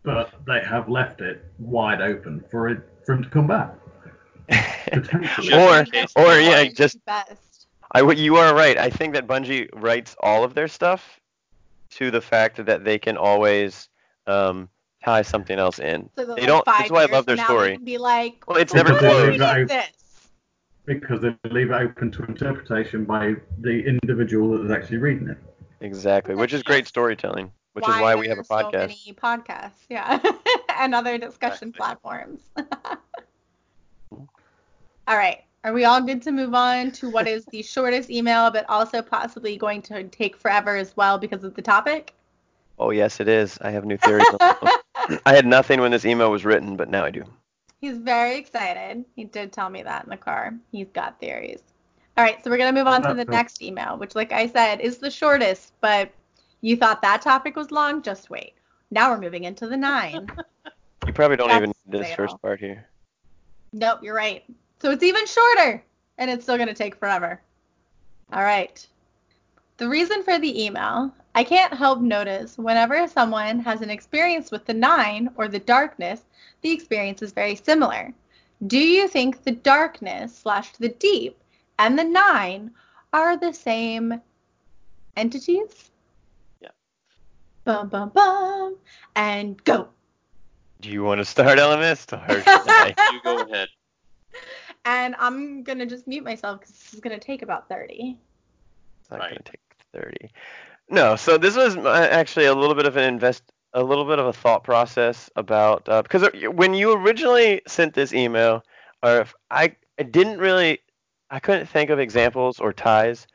But they have left it wide open for it for him to come back. Or, or yeah, just best. I would. You are right. I think that Bungie writes all of their stuff to the fact that they can always um, tie something else in. So that, They like, don't- that's why I love their story. Be like, Well, it's never what closed. mean it's this? because they leave it open to interpretation by the individual that is actually reading it. Exactly, which is great storytelling, which is why we have a podcast. So many podcasts, yeah, and other discussion Exactly. platforms. all right, are we all good to move on to what is the shortest email, but also possibly going to take forever as well because of the topic? Oh yes, it is. I have new theories. on. I had nothing when this email was written, but now I do. He's very excited. He did tell me that in the car. He's got theories. All right, so we're going to move on to uh-huh. the next email, which, like I said, is the shortest, but you thought that topic was long? Just wait. Now we're moving into the nine. You probably don't even need this fatal. first part here. nope, you're right. So it's even shorter, and it's still going to take forever. All right. The reason for the email I can't help notice whenever someone has an experience with the nine or the darkness, the experience is very similar. Do you think the darkness slash the deep and the nine are the same entities? Yeah. Bum bum bum and go. Do you want to start, Elemist, or? You go ahead. And I'm gonna just mute myself because this is gonna take about 30. It's not Right. gonna take 30. No, so this was uh, actually a little bit of an invest, a little bit of a thought process about uh, because when you originally sent this email, or if I, I didn't really, I couldn't think of examples or ties.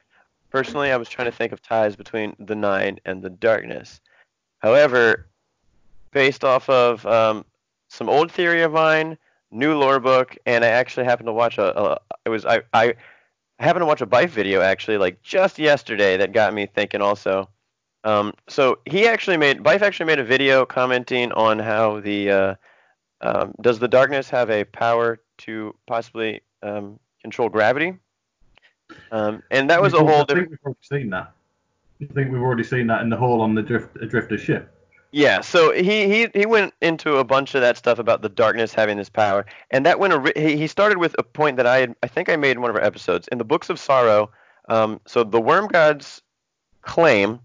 Personally, I was trying to think of ties between the nine and the darkness. However, based off of um, some old theory of mine, new lore book, and I actually happened to watch a, a it was I, I happened to watch a Byf video actually, like just yesterday, that got me thinking also. Um, so he actually made Byf actually made a video commenting on how the uh, um, does the darkness have a power to possibly um, control gravity? Um, and that was a whole I different. think we've already seen that. I think we've already seen that in the hall on the drift, drifter ship. Yeah, so he, he he went into a bunch of that stuff about the darkness having this power, and that went. He he started with a point that I had, I think I made in one of our episodes in the Books of Sorrow. Um, so the worm gods claim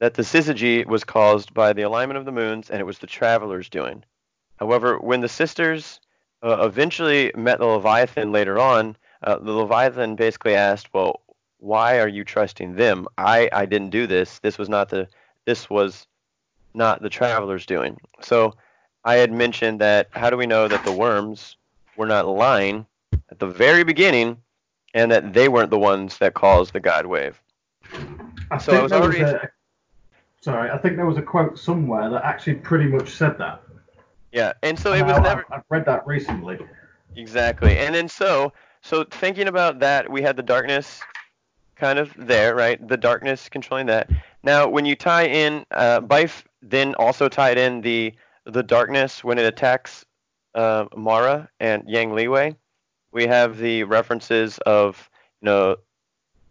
that the syzygy was caused by the alignment of the moons, and it was the travelers' doing. However, when the sisters uh, eventually met the Leviathan later on, uh, the Leviathan basically asked, "Well, why are you trusting them? I I didn't do this. This was not the this was not the travelers doing." So I had mentioned that how do we know that the worms were not lying at the very beginning, and that they weren't the ones that caused the God wave. I So I was already- a, sorry, I think there was a quote somewhere that actually pretty much said that. Yeah, and so it was I- never I've read that recently. exactly, and then so so thinking about that, we had the darkness kind of there, right? The darkness controlling that. Now, when you tie in, uh, Byf then also tied in the the darkness when it attacks uh, Mara and Yang Liwei. We have the references of you know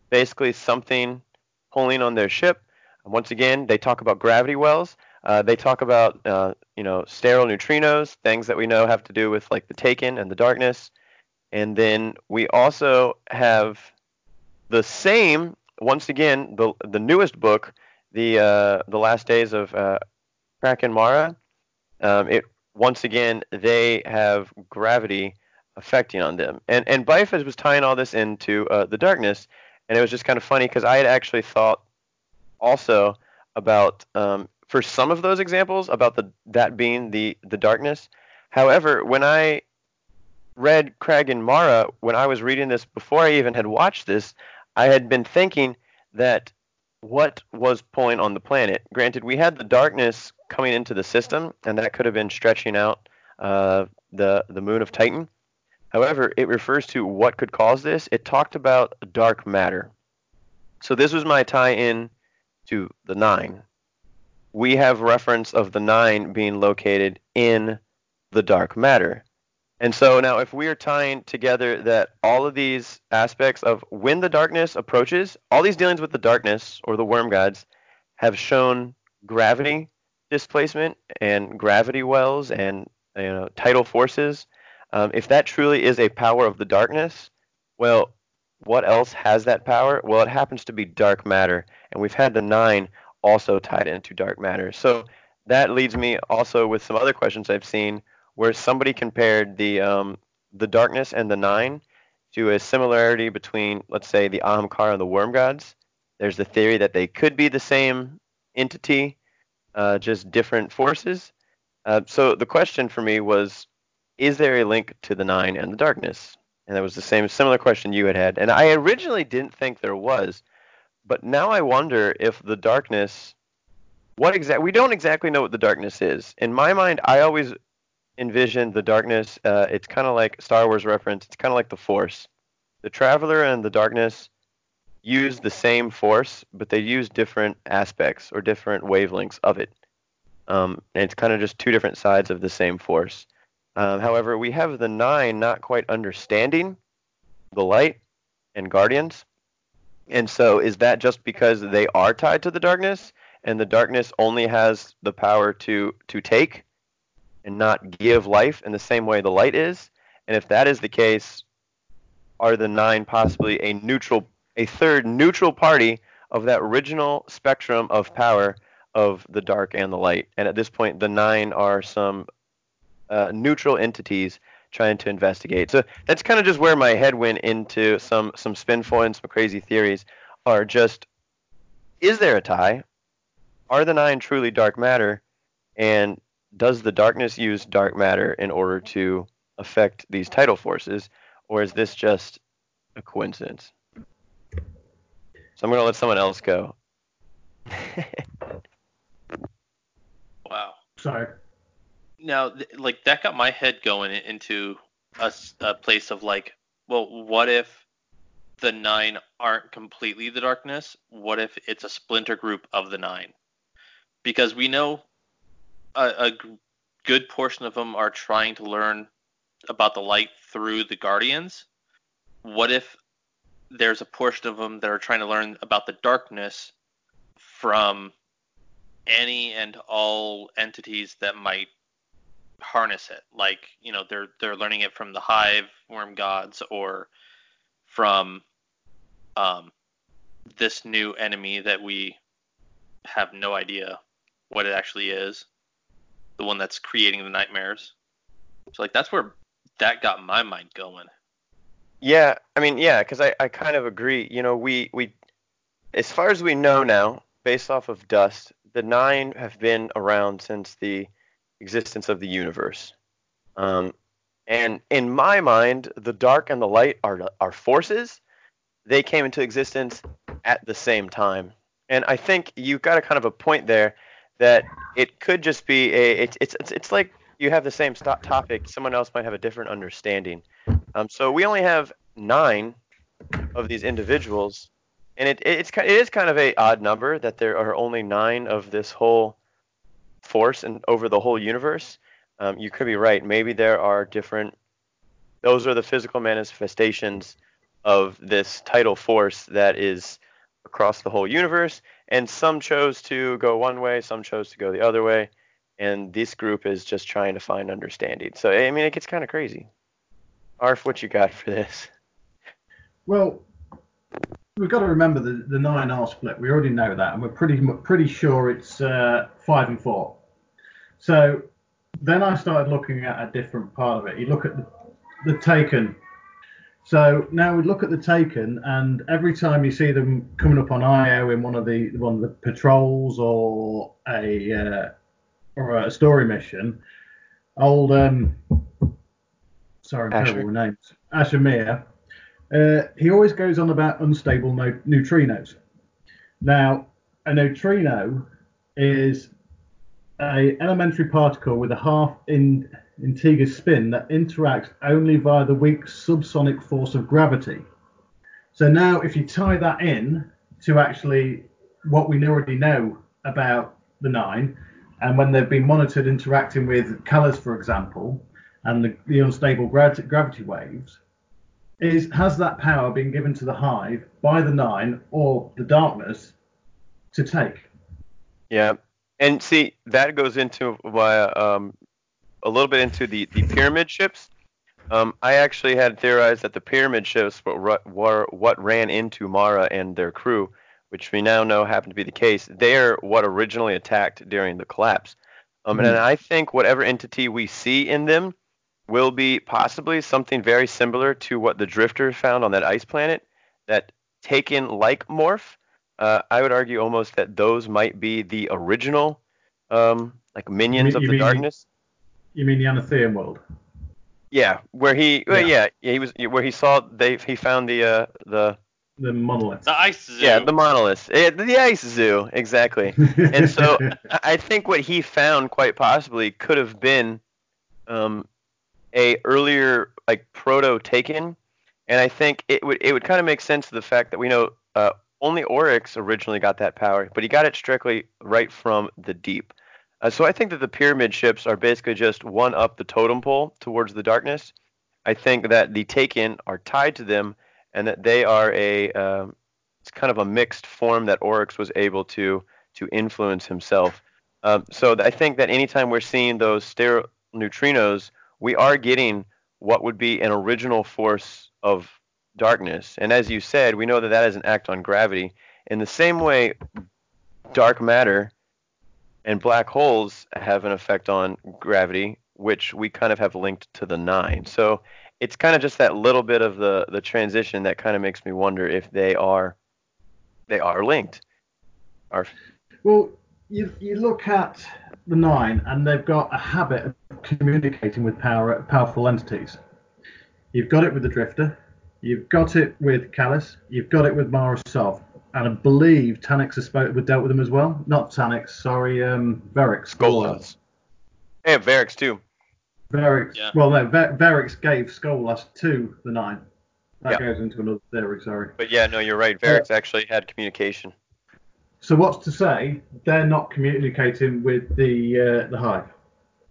basically something pulling on their ship. Once again, they talk about gravity wells. Uh, they talk about uh, you know sterile neutrinos, things that we know have to do with like the Taken and the darkness. And then we also have the same once again the the newest book, the uh, the last days of uh, Kraken Mare. Um, it once again they have gravity affecting on them, and and Bifas was tying all this into uh, the darkness, and it was just kind of funny because I had actually thought also about um, for some of those examples about the that being the the darkness. However, when I read Kraken Mare, when I was reading this before I even had watched this, I had been thinking that what was pulling on the planet. Granted, we had the darkness coming into the system, and that could have been stretching out uh, the the moon of Titan. However, it refers to what could cause this. It talked about dark matter. So this was my tie-in to the nine. We have reference of the nine being located in the dark matter. And so now, if we are tying together that all of these aspects of when the darkness approaches, all these dealings with the darkness or the worm gods have shown gravity displacement and gravity wells and you know tidal forces. Um, if that truly is a power of the darkness, well, what else has that power? Well, it happens to be dark matter, and we've had the nine also tied into dark matter. So that leads me also with some other questions I've seen where somebody compared the um, the darkness and the nine to a similarity between, let's say, the Ahamkara and the worm gods. There's the theory that they could be the same entity, uh, just different forces. Uh, so the question for me was, is there a link to the nine and the darkness? And that was the same similar question you had had. And I originally didn't think there was, but now I wonder if the darkness, what exactly We don't exactly know what the darkness is. In my mind, I always envisioned the darkness. Uh, it's kind of like Star Wars reference. It's kind of like the Force. The Traveler and the darkness use the same Force, but they use different aspects or different wavelengths of it. Um, and it's kind of just two different sides of the same Force. Um, however, we have the nine not quite understanding the light and guardians. And so, is that just because they are tied to the darkness, and the darkness only has the power to to take and not give life in the same way the light is? And if that is the case, are the nine possibly a neutral, a third neutral party of that original spectrum of power of the dark and the light? And at this point, the nine are some uh, neutral entities trying to investigate. So that's kind of just where my head went into some some spinfoil and some crazy theories. Are just is there a tie? Are the nine truly dark matter? And does the darkness use dark matter in order to affect these tidal forces, or is this just a coincidence? So I'm gonna let someone else go. Wow. Sorry. Now, th- like that got my head going i- into a place of like, well, what if the nine aren't completely the darkness? What if it's a splinter group of the nine? Because we know a, a good portion of them are trying to learn about the light through the guardians. What if there's a portion of them that are trying to learn about the darkness from any and all entities that might harness it. Like, you know, they're they're learning it from the hive worm gods or from um this new enemy that we have no idea what it actually is. The one that's creating the nightmares. So like that's where that got my mind going. Yeah, I mean, yeah, because I, I kind of agree. You know, we, we, as far as we know now, based off of dust, the nine have been around since the existence of the universe. Um, And in my mind, the dark and the light are are forces. They came into existence at the same time. And I think you've got a kind of a point there that it could just be a it's it's it's, it's like you have the same st- topic, someone else might have a different understanding. Um, so we only have nine of these individuals, and it it's it is kind of a odd number that there are only nine of this whole force and over the whole universe. Um, you could be right. Maybe there are different. Those are the physical manifestations of this tidal force that is across the whole universe, and some chose to go one way, some chose to go the other way, and this group is just trying to find understanding. So I mean, it gets kind of crazy. Arf, what you got for this? Well, we've got to remember the, the nine R split. We already know that, and we're pretty pretty sure it's uh, five and four. So then I started looking at a different part of it. You look at the, the Taken. So now we look at the Taken, and every time you see them coming up on IO in one of the one of the patrols or a uh, or a story mission, old um, sorry, I'm terrible with names, Asher Mir, uh, he always goes on about unstable no- neutrinos. Now, a neutrino is a elementary particle with a half in integer spin that interacts only via the weak subsonic force of gravity. So now, if you tie that in to actually what we already know about the nine, and when they've been monitored interacting with Calus, for example, and the, the unstable gravity, gravity waves, is has that power been given to the hive by the nine or the darkness to take? Yeah, and see that goes into why um, a little bit into the the pyramid ships. Um, I actually had theorized that the pyramid ships were, were what ran into Mara and their crew, which we now know happened to be the case. They're what originally attacked during the collapse. Um, mm-hmm. And I think whatever entity we see in them will be possibly something very similar to what the Drifter found on that ice planet, that taken like morph. Uh, I would argue almost that those might be the original, um, like minions of the darkness. You mean the Anatheum world? Yeah, where he, yeah. Well, yeah, yeah, he was where he saw they he found the uh the the monolith. The ice zoo. Yeah, the monolith. It, the ice zoo, exactly. and so I think what he found quite possibly could have been um, a earlier like proto taken, and I think it would it would kind of make sense to the fact that we know uh, only Oryx originally got that power, but he got it strictly right from the deep. Uh, so I think that the pyramid ships are basically just one up the totem pole towards the darkness. I think that the taken are tied to them, and that they are a uh, it's kind of a mixed form that Oryx was able to to influence himself. Um, so I think that anytime we're seeing those sterile neutrinos we are getting what would be an original force of darkness. And as you said, we know that that is an act on gravity. In the same way, dark matter and black holes have an effect on gravity, which we kind of have linked to the nine. So it's kind of just that little bit of the, the transition that kind of makes me wonder if they are they are linked. Are well, you you look at the nine, and they've got a habit of communicating with power, powerful entities. You've got it with the Drifter, you've got it with Calus, you've got it with Mara Sov, and I believe Taniks has spoke, dealt with them as well. Not Taniks, sorry, um, Variks. Skolas. Yeah, Variks too. Variks. Yeah. Well, no, Ver- Variks gave Skolas to the nine. That goes into another theory, sorry. But yeah, no, you're right. Variks uh, actually had communication. So what's to say they're not communicating with the uh, the hive?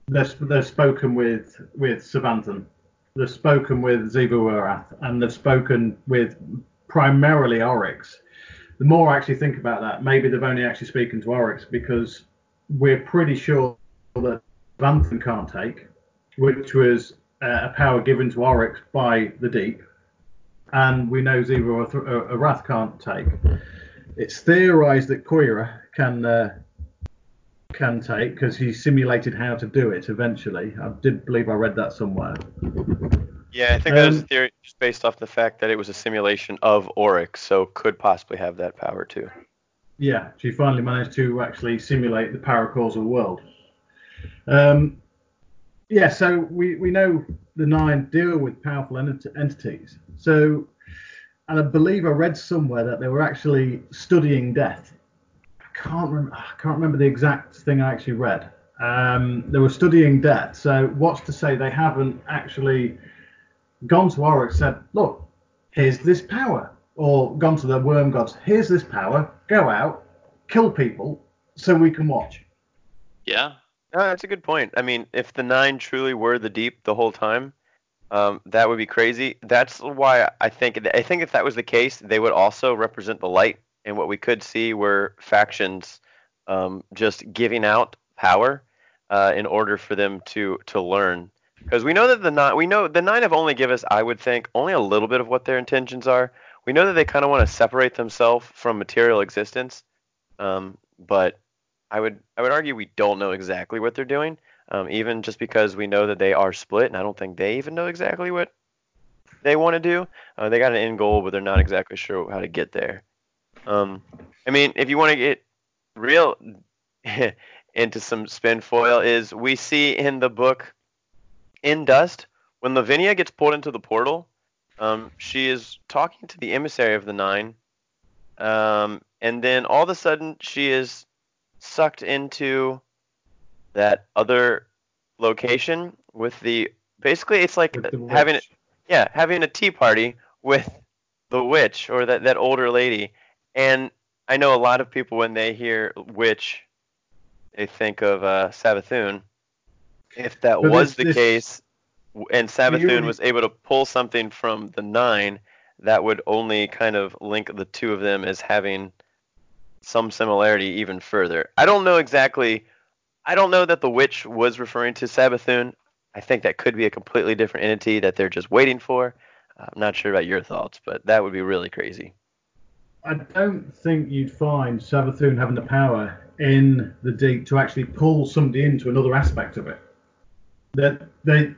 They're, they're spoken with with Savathun. They've spoken with Xivu and they've spoken with primarily Oryx. The more I actually think about that, maybe they've only actually spoken to Oryx because we're pretty sure that Savathun can't take, which was uh, a power given to Oryx by the Deep, and we know Xivu Arath can't take it's theorized that Quria can uh, can take because he simulated how to do it eventually. I did believe I read that somewhere. Yeah, I think that was um, a theory just based off the fact that it was a simulation of Oryx, so could possibly have that power too. Yeah, she finally managed to actually simulate the paracausal world. Um, Yeah, so we, we know the nine deal with powerful ent- entities. So, and I believe I read somewhere that they were actually studying death. I can't remember. I can't remember the exact thing I actually read. Um, they were studying death. So, what's to say they haven't actually gone to Oryx said, look, here's this power, or gone to the worm gods, here's this power, go out, kill people, so we can watch. Yeah. No, that's a good point. I mean, if the nine truly were the deep the whole time, um, that would be crazy. That's why I think I think if that was the case, they would also represent the light, and what we could see were factions um, just giving out power uh, in order for them to to learn. Because we know that the nine, we know the nine have only give us, I would think, only a little bit of what their intentions are. We know that they kind of want to separate themselves from material existence, um, but I would I would argue we don't know exactly what they're doing, um, even just because we know that they are split, and I don't think they even know exactly what they want to do. Uh, they got an end goal, but they're not exactly sure how to get there. Um, I mean, if you want to get real into some spin foil, is we see in the book in Dust when Lavinia gets pulled into the portal. Um, she is talking to the emissary of the Nine, um, and then all of a sudden she is sucked into that other location with the basically it's like having witch. yeah having a tea party with the witch or that that older lady and I know a lot of people when they hear witch they think of uh, Savathun if that But was this- the this- case and only- was able to pull something from the nine that would only kind of link the two of them as having some similarity even further. I don't know exactly. I don't know that the witch was referring to Savathun. I think that could be a completely different entity that they're just waiting for. I'm not sure about your thoughts, but that would be really crazy. I don't think you'd find Savathun having the power in the deep to actually pull somebody into another aspect of it. That they,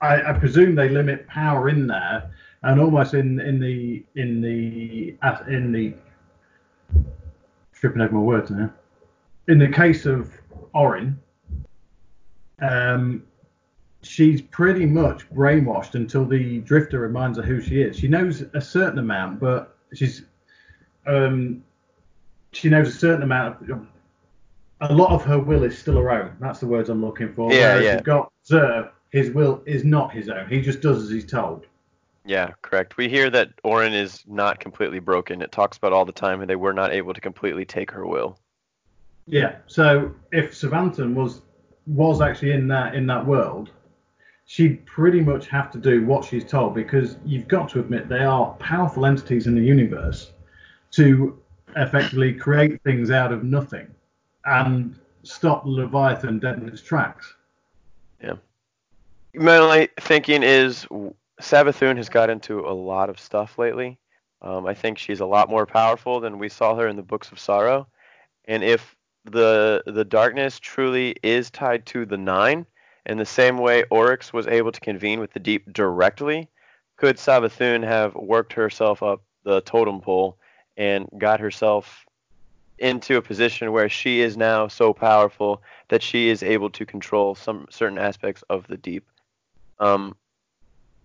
I, I presume they limit power in there, and almost in in the in the at- in the tripping over my words now. In the case of Orin, um, she's pretty much brainwashed until the Drifter reminds her who she is. She knows a certain amount, but she's um, she knows a certain amount of. A lot of her will is still her own. That's the words I'm looking for. Yeah, Whereas yeah. You've got Xur, his will is not his own. He just does as he's told. Yeah, correct. We hear that Orin is not completely broken. It talks about all the time how they were not able to completely take her will. Yeah. So if Savathun was was actually in that in that world, she'd pretty much have to do what she's told because you've got to admit they are powerful entities in the universe to effectively create things out of nothing and stop Leviathan dead in its tracks. My only thinking is Savathun has got into a lot of stuff lately. Um, I think she's a lot more powerful than we saw her in the Books of Sorrow. And if the the darkness truly is tied to the nine, in the same way Oryx was able to convene with the deep directly, could Savathun have worked herself up the totem pole and got herself into a position where she is now so powerful that she is able to control some certain aspects of the deep? Um,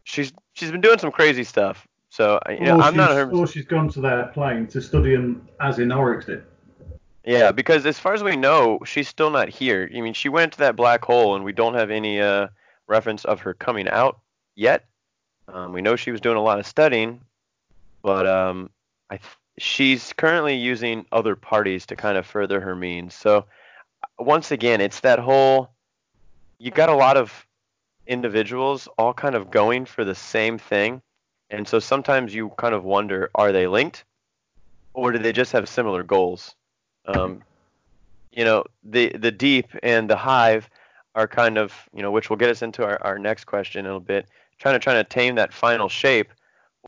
she's she's been doing some crazy stuff. So I- you know, or, I'm not 100 or she's gone to their plane to study them as in Oryx did. Yeah, because as far as we know, she's still not here. I mean, she went to that black hole, and we don't have any uh, reference of her coming out yet. Um, we know she was doing a lot of studying, but um, I she's currently using other parties to kind of further her means. So once again, it's that whole you got a lot of individuals all kind of going for the same thing, and so sometimes you kind of wonder, are they linked, or do they just have similar goals? Um, you know, the the deep and the hive are kind of, you know, which will get us into our, our next question in a little bit, trying to trying to tame that final shape.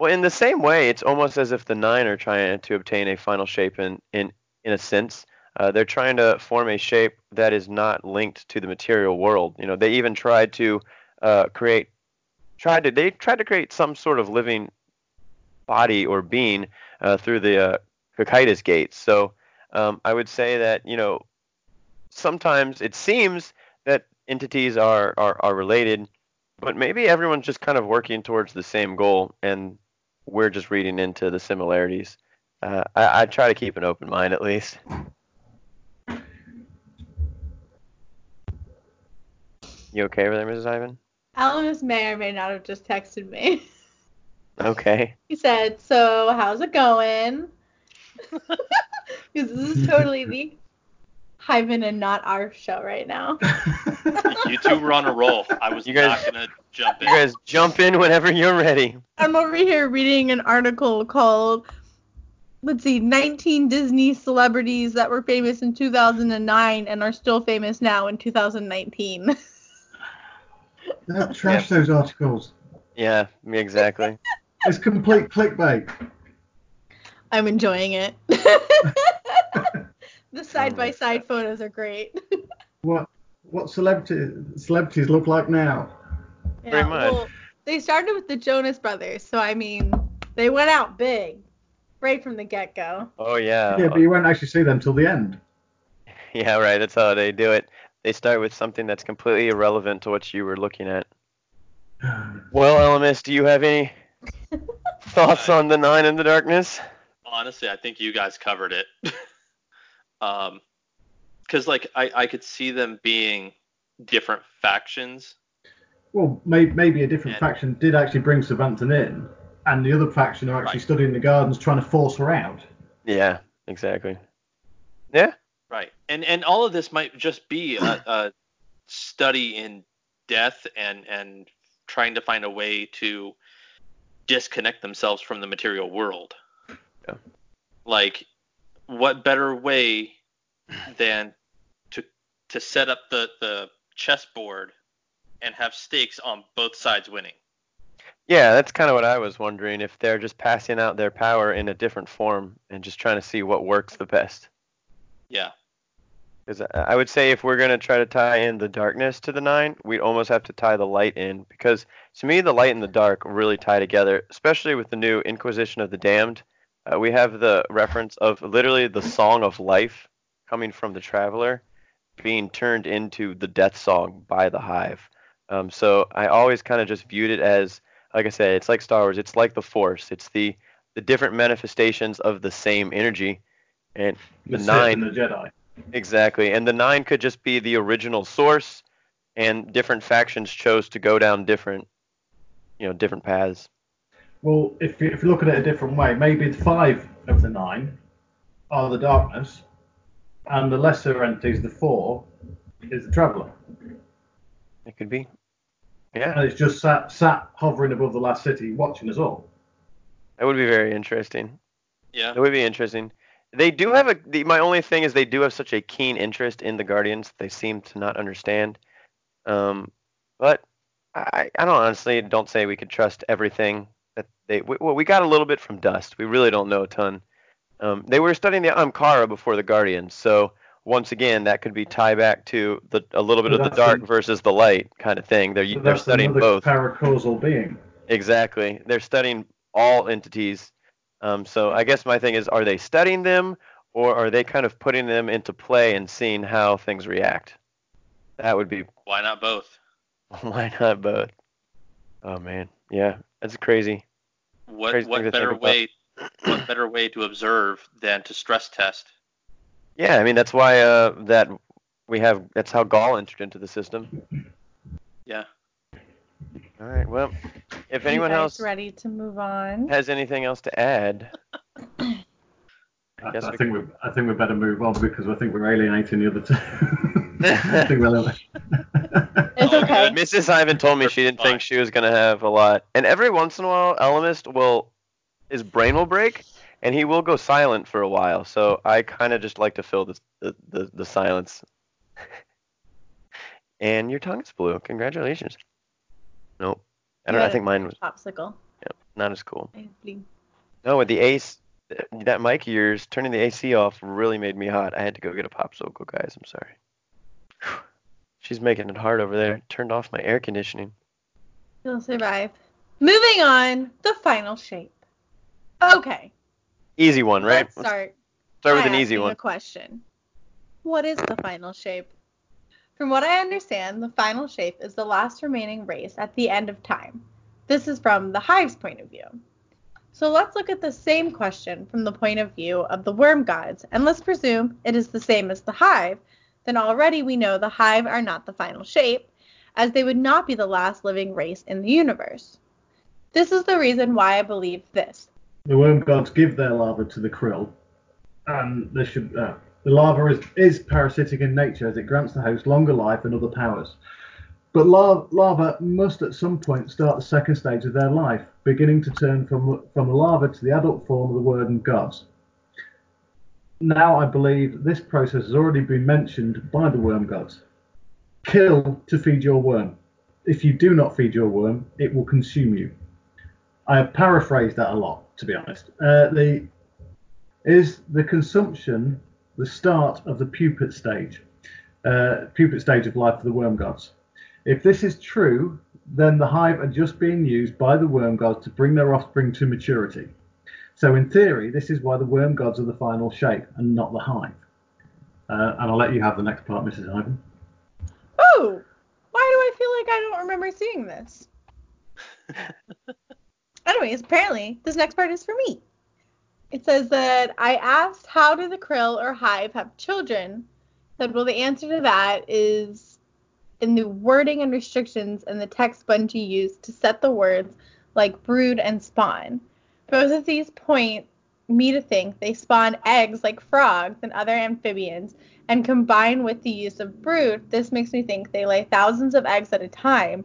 Well, in the same way, it's almost as if the nine are trying to obtain a final shape in in in a sense. Uh, they're trying to form a shape that is not linked to the material world. You know, they even tried to uh, create, tried to they tried to create some sort of living body or being uh, through the uh, Cocytus gates. So um, I would say that you know sometimes it seems that entities are, are are related, but maybe everyone's just kind of working towards the same goal, and we're just reading into the similarities. Uh, I, I try to keep an open mind at least. You okay over there, Mrs. Ivan? Elemist may or may not have just texted me. Okay. He said, "So how's it going?" Because this is totally the Hyven and Not Arf show right now. You two were on a roll. I was You guys- not gonna jump in. You guys jump in whenever you're ready. I'm over here reading an article called, let's see, 19 Disney celebrities that were famous in 2009 and are still famous now in 2019. Don't trash those articles. Yeah, me exactly. It's complete clickbait. I'm enjoying it. the side by side photos are great. What what celebrity celebrities look like now? Pretty much. they started with the Jonas Brothers, so I mean, they went out big right from the get go. Oh yeah. Yeah, but you won't actually see them till the end. Yeah, right. That's how they do it. They start with something that's completely irrelevant to what you were looking at. Well, Elemist, do you have any thoughts on the Nine in the Darkness? Honestly, I think you guys covered it. Um, because like I, I could see them being different factions. Well, may, maybe a different Yeah. faction did actually bring Savathun in, and the other faction are actually Right. stood in the gardens trying to force her out. Yeah, exactly. Yeah, Right. And and all of this might just be a, a study in death and and trying to find a way to disconnect themselves from the material world. Yeah. Like what better way than to to set up the the chessboard and have stakes on both sides winning. yeah. That's kind of what I was wondering. If they're just passing out their power in a different form and just trying to see what works the best. Yeah. Because I would say if we're gonna try to tie in the darkness to the nine, we'd almost have to tie the light in because to me the light and the dark really tie together, especially with the new Inquisition of the Damned. Uh, we have the reference of literally the Song of Life coming from the Traveler being turned into the Death Song by the Hive. Um, so I always kind of just viewed it as, like I said, it's like Star Wars. It's like the Force. It's the the different manifestations of the same energy, and the Sith nine and the Jedi. Exactly. And the nine could just be the original source, and different factions chose to go down different, you know, different paths. Well, if you, if you look at it a different way, maybe the five of the nine are the darkness, and the lesser entities, the four, is the traveller. It could be. Yeah, And it's just sat sat hovering above the last city, watching us all. that would be very interesting. Yeah. It would be interesting. They do have a. The, my only thing is they do have such a keen interest in the Guardians. They seem to not understand. Um, but I, I don't honestly don't say we could trust everything that they. we- Well, we got a little bit from Dust. We really don't know a ton. Um, they were studying the Ahamkara before the Guardians, so once again that could be tie back to the a little bit So of the dark an- versus the light kind of thing. They're So they're studying both. paracausal being. Exactly. They're studying all entities. Um, so I guess my thing is, are they studying them, or are they kind of putting them into play and seeing how things react? That would be Why not both? why not both? Oh man, yeah, that's crazy. What Crazy what better way what better way to observe than to stress test? Yeah, I mean that's why uh, that we have. That's how Ghaul entered into the system. Yeah. All right. Well, if anyone else ready to move on? has anything else to add, I, guess I we think we I think we better move on because I think we're alienating the other two. I think we're Mrs. Ivan told me she didn't Fine. think she was gonna have a lot. And every once in a while, Elemist will his brain will break and he will go silent for a while. So I kind of just like to fill the the, the, the silence. and your tongue is blue. Congratulations. Nope. I don't. I think mine was popsicle. not as cool. No, with the ace, that mic of yours turning the AC off really made me hot. I had to go get a popsicle, guys. I'm sorry. She's making it hard over there. Turned off my air conditioning. You'll survive. Moving on, the final shape. Okay. Easy one, right? Let's start. Start with an easy one. A question. What is the final shape? From what I understand, the final shape is the last remaining race at the end of time. This is from the hive's point of view. So let's look at the same question from the point of view of the worm gods, and let's presume it is the same as the hive. Then already we know the hive are not the final shape, as they would not be the last living race in the universe. This is the reason why I believe this. The worm gods give their larvae to the krill, and they should. Uh, the larva is, is parasitic in nature as it grants the host longer life and other powers. But lar- larvae must at some point start the second stage of their life, beginning to turn from, from larva to the adult form of the worm gods. Now I believe this process has already been mentioned by the worm gods. Kill to feed your worm. If you do not feed your worm, it will consume you. I have paraphrased that a lot, to be honest. Uh, the is the consumption the start of the pupate stage, uh, pupate stage of life for the worm gods. If this is true, then the hive are just being used by the worm gods to bring their offspring to maturity. So in theory, this is why the worm gods are the final shape and not the hive. Uh, and I'll let you have the next part, Mrs. Ivan. Oh, why do I feel like I don't remember seeing this? Anyways, apparently this next part is for me. It says that I asked how do the krill or hive have children? Said well the answer to that is in the wording and restrictions in the text Bungie used to set the words like brood and spawn. Both of these point me to think they spawn eggs like frogs and other amphibians, and combined with the use of brood, this makes me think they lay thousands of eggs at a time.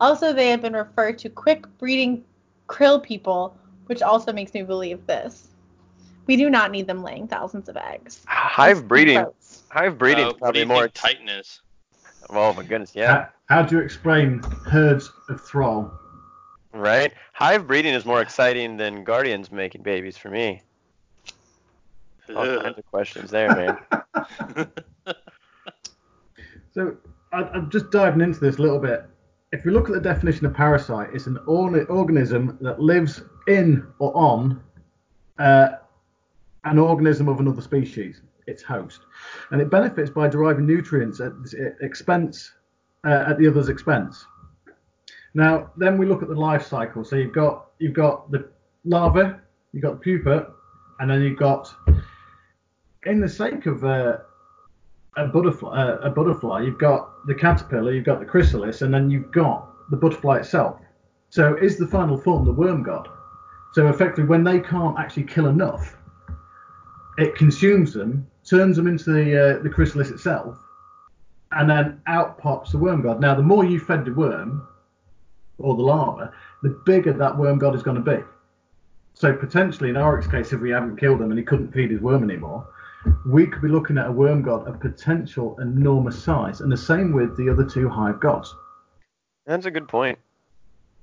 Also, they have been referred to quick breeding krill people, which also makes me believe this. We do not need them laying thousands of eggs. Hive breeding. Hive breeding Uh, is probably more. think Titan is? Oh my goodness, yeah. How, how do you explain herds of thrall? Right? Hive breeding is more exciting than guardians making babies for me. All Ugh. kinds of questions there, man. So I, I'm just diving into this a little bit. If we look at the definition of parasite, it's an orni- organism that lives in or on uh, an organism of another species, its host, and it benefits by deriving nutrients at the expense uh, at the other's expense. Now, then we look at the life cycle. So you've got you've got the larva, you've got the pupa, and then you've got, in the sake of uh, a butterfly, uh, a butterfly, you've got the caterpillar, you've got the chrysalis, and then you've got the butterfly itself. So is the final form the worm god? So effectively, when they can't actually kill enough, it consumes them, turns them into the uh, the chrysalis itself, and then out pops the worm god. Now, the more you fed the worm or the larva, the bigger that worm god is going to be. So potentially, in Oryx's case, if we haven't killed him and he couldn't feed his worm anymore, we could be looking at a worm god of potential enormous size. And the same with the other two hive gods. That's a good point.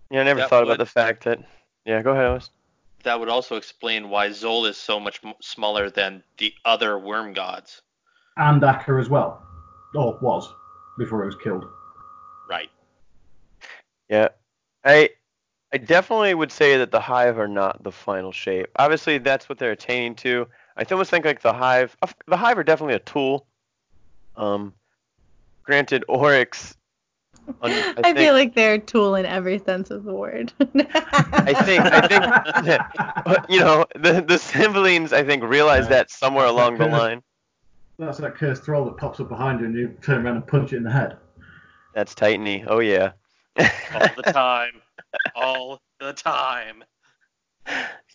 Yeah, I never That thought about the fact that. Yeah, go ahead, Oz. That would also explain why Xol is so much smaller than the other worm gods. And Akka as well, or was before he was killed. Right. Yeah, I I definitely would say that the hive are not the final shape. Obviously, that's what they're attaining to. I almost think like the hive, the hive are definitely a tool. Um, granted, Oryx. un- I, I, think, feel like they're a tool in every sense of the word. I think I think you know the the siblings I think realized that somewhere along the line. That's that cursed troll that pops up behind you and you turn around and punch it in the head. That's Titany. Oh yeah. All the time. All the time.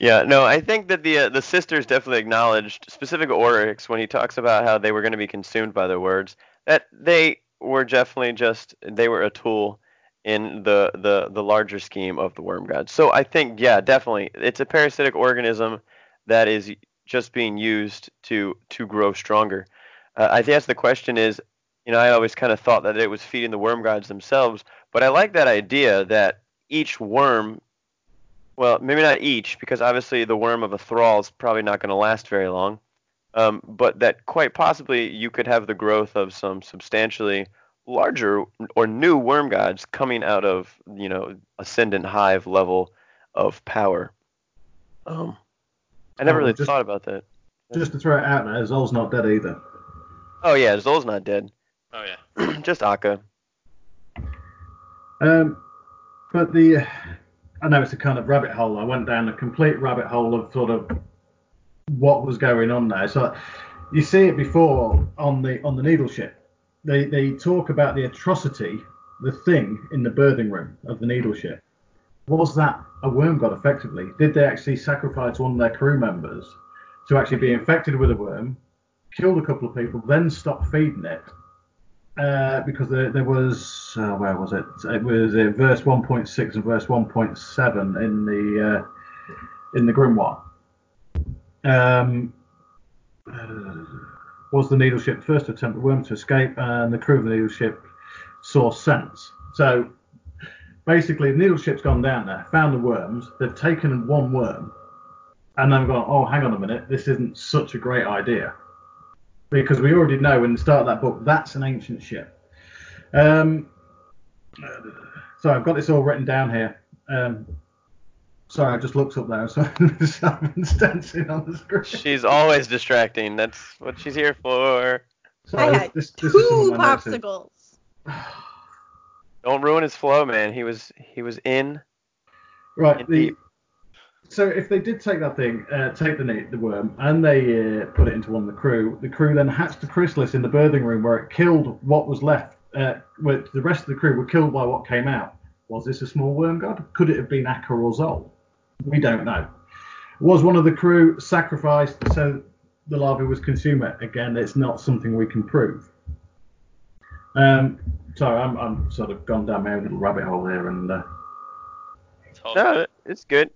Yeah, no, I think that the uh, the sisters definitely acknowledged, specific Oryx, when he talks about how they were going to be consumed by their words, that they were definitely just they were a tool in the the the larger scheme of the worm god. So I think, yeah, definitely, it's a parasitic organism that is just being used to to grow stronger. Uh, I guess the question is, you know, I always kind of thought that it was feeding the worm gods themselves, but I like that idea that each worm well, maybe not each, because obviously the worm of a thrall is probably not going to last very long. Um, but that quite possibly you could have the growth of some substantially larger or new worm gods coming out of you know ascendant hive level of power. Um, I never Oh, really just- thought about that. Just to throw it out there, Xol's not dead either. Oh yeah, Xol's not dead. Oh yeah. just Akka. Um, but the, I know it's a kind of rabbit hole. I went down a complete rabbit hole of sort of what was going on there. So you see it before on the on the needle ship. They they talk about the atrocity, the thing in the birthing room of the needle ship. Was that a worm god effectively? Did they actually sacrifice one of their crew members to actually be infected with a worm, killed a couple of people, then stop feeding it? Uh, because there, there was uh, where was it? It was uh, verse 1.6 and verse 1.7 in the uh, in the grimoire. Um, uh, was the needle ship first attempt the worm to escape, and the crew of the needle ship saw sense. So basically, the needle ship's gone down there, found the worms, they've taken one worm, and then gone, oh, hang on a minute, this isn't such a great idea. Because we already know when the start of that book, that's an ancient ship. Um, so I've got this all written down here. Um, sorry, I just looked up there, so I've been on the screen. She's always distracting. That's what she's here for. Sorry, I had this, this, this two of my notes here. popsicles. Don't ruin his flow, man. He was he was in. Right. The, Indeed. So if they did take that thing, uh, take the the worm, and they uh, put it into one of the crew, the crew then hatched a chrysalis in the birthing room where it killed what was left. Uh, where the rest of the crew were killed by what came out. Was this a small worm god? Could it have been Akka or Xol? We don't know. Was one of the crew sacrificed so the larvae was consumed? Again, it's not something we can prove. Um, sorry, I'm, I'm sort of gone down my own little rabbit hole here, and uh, No, it's good.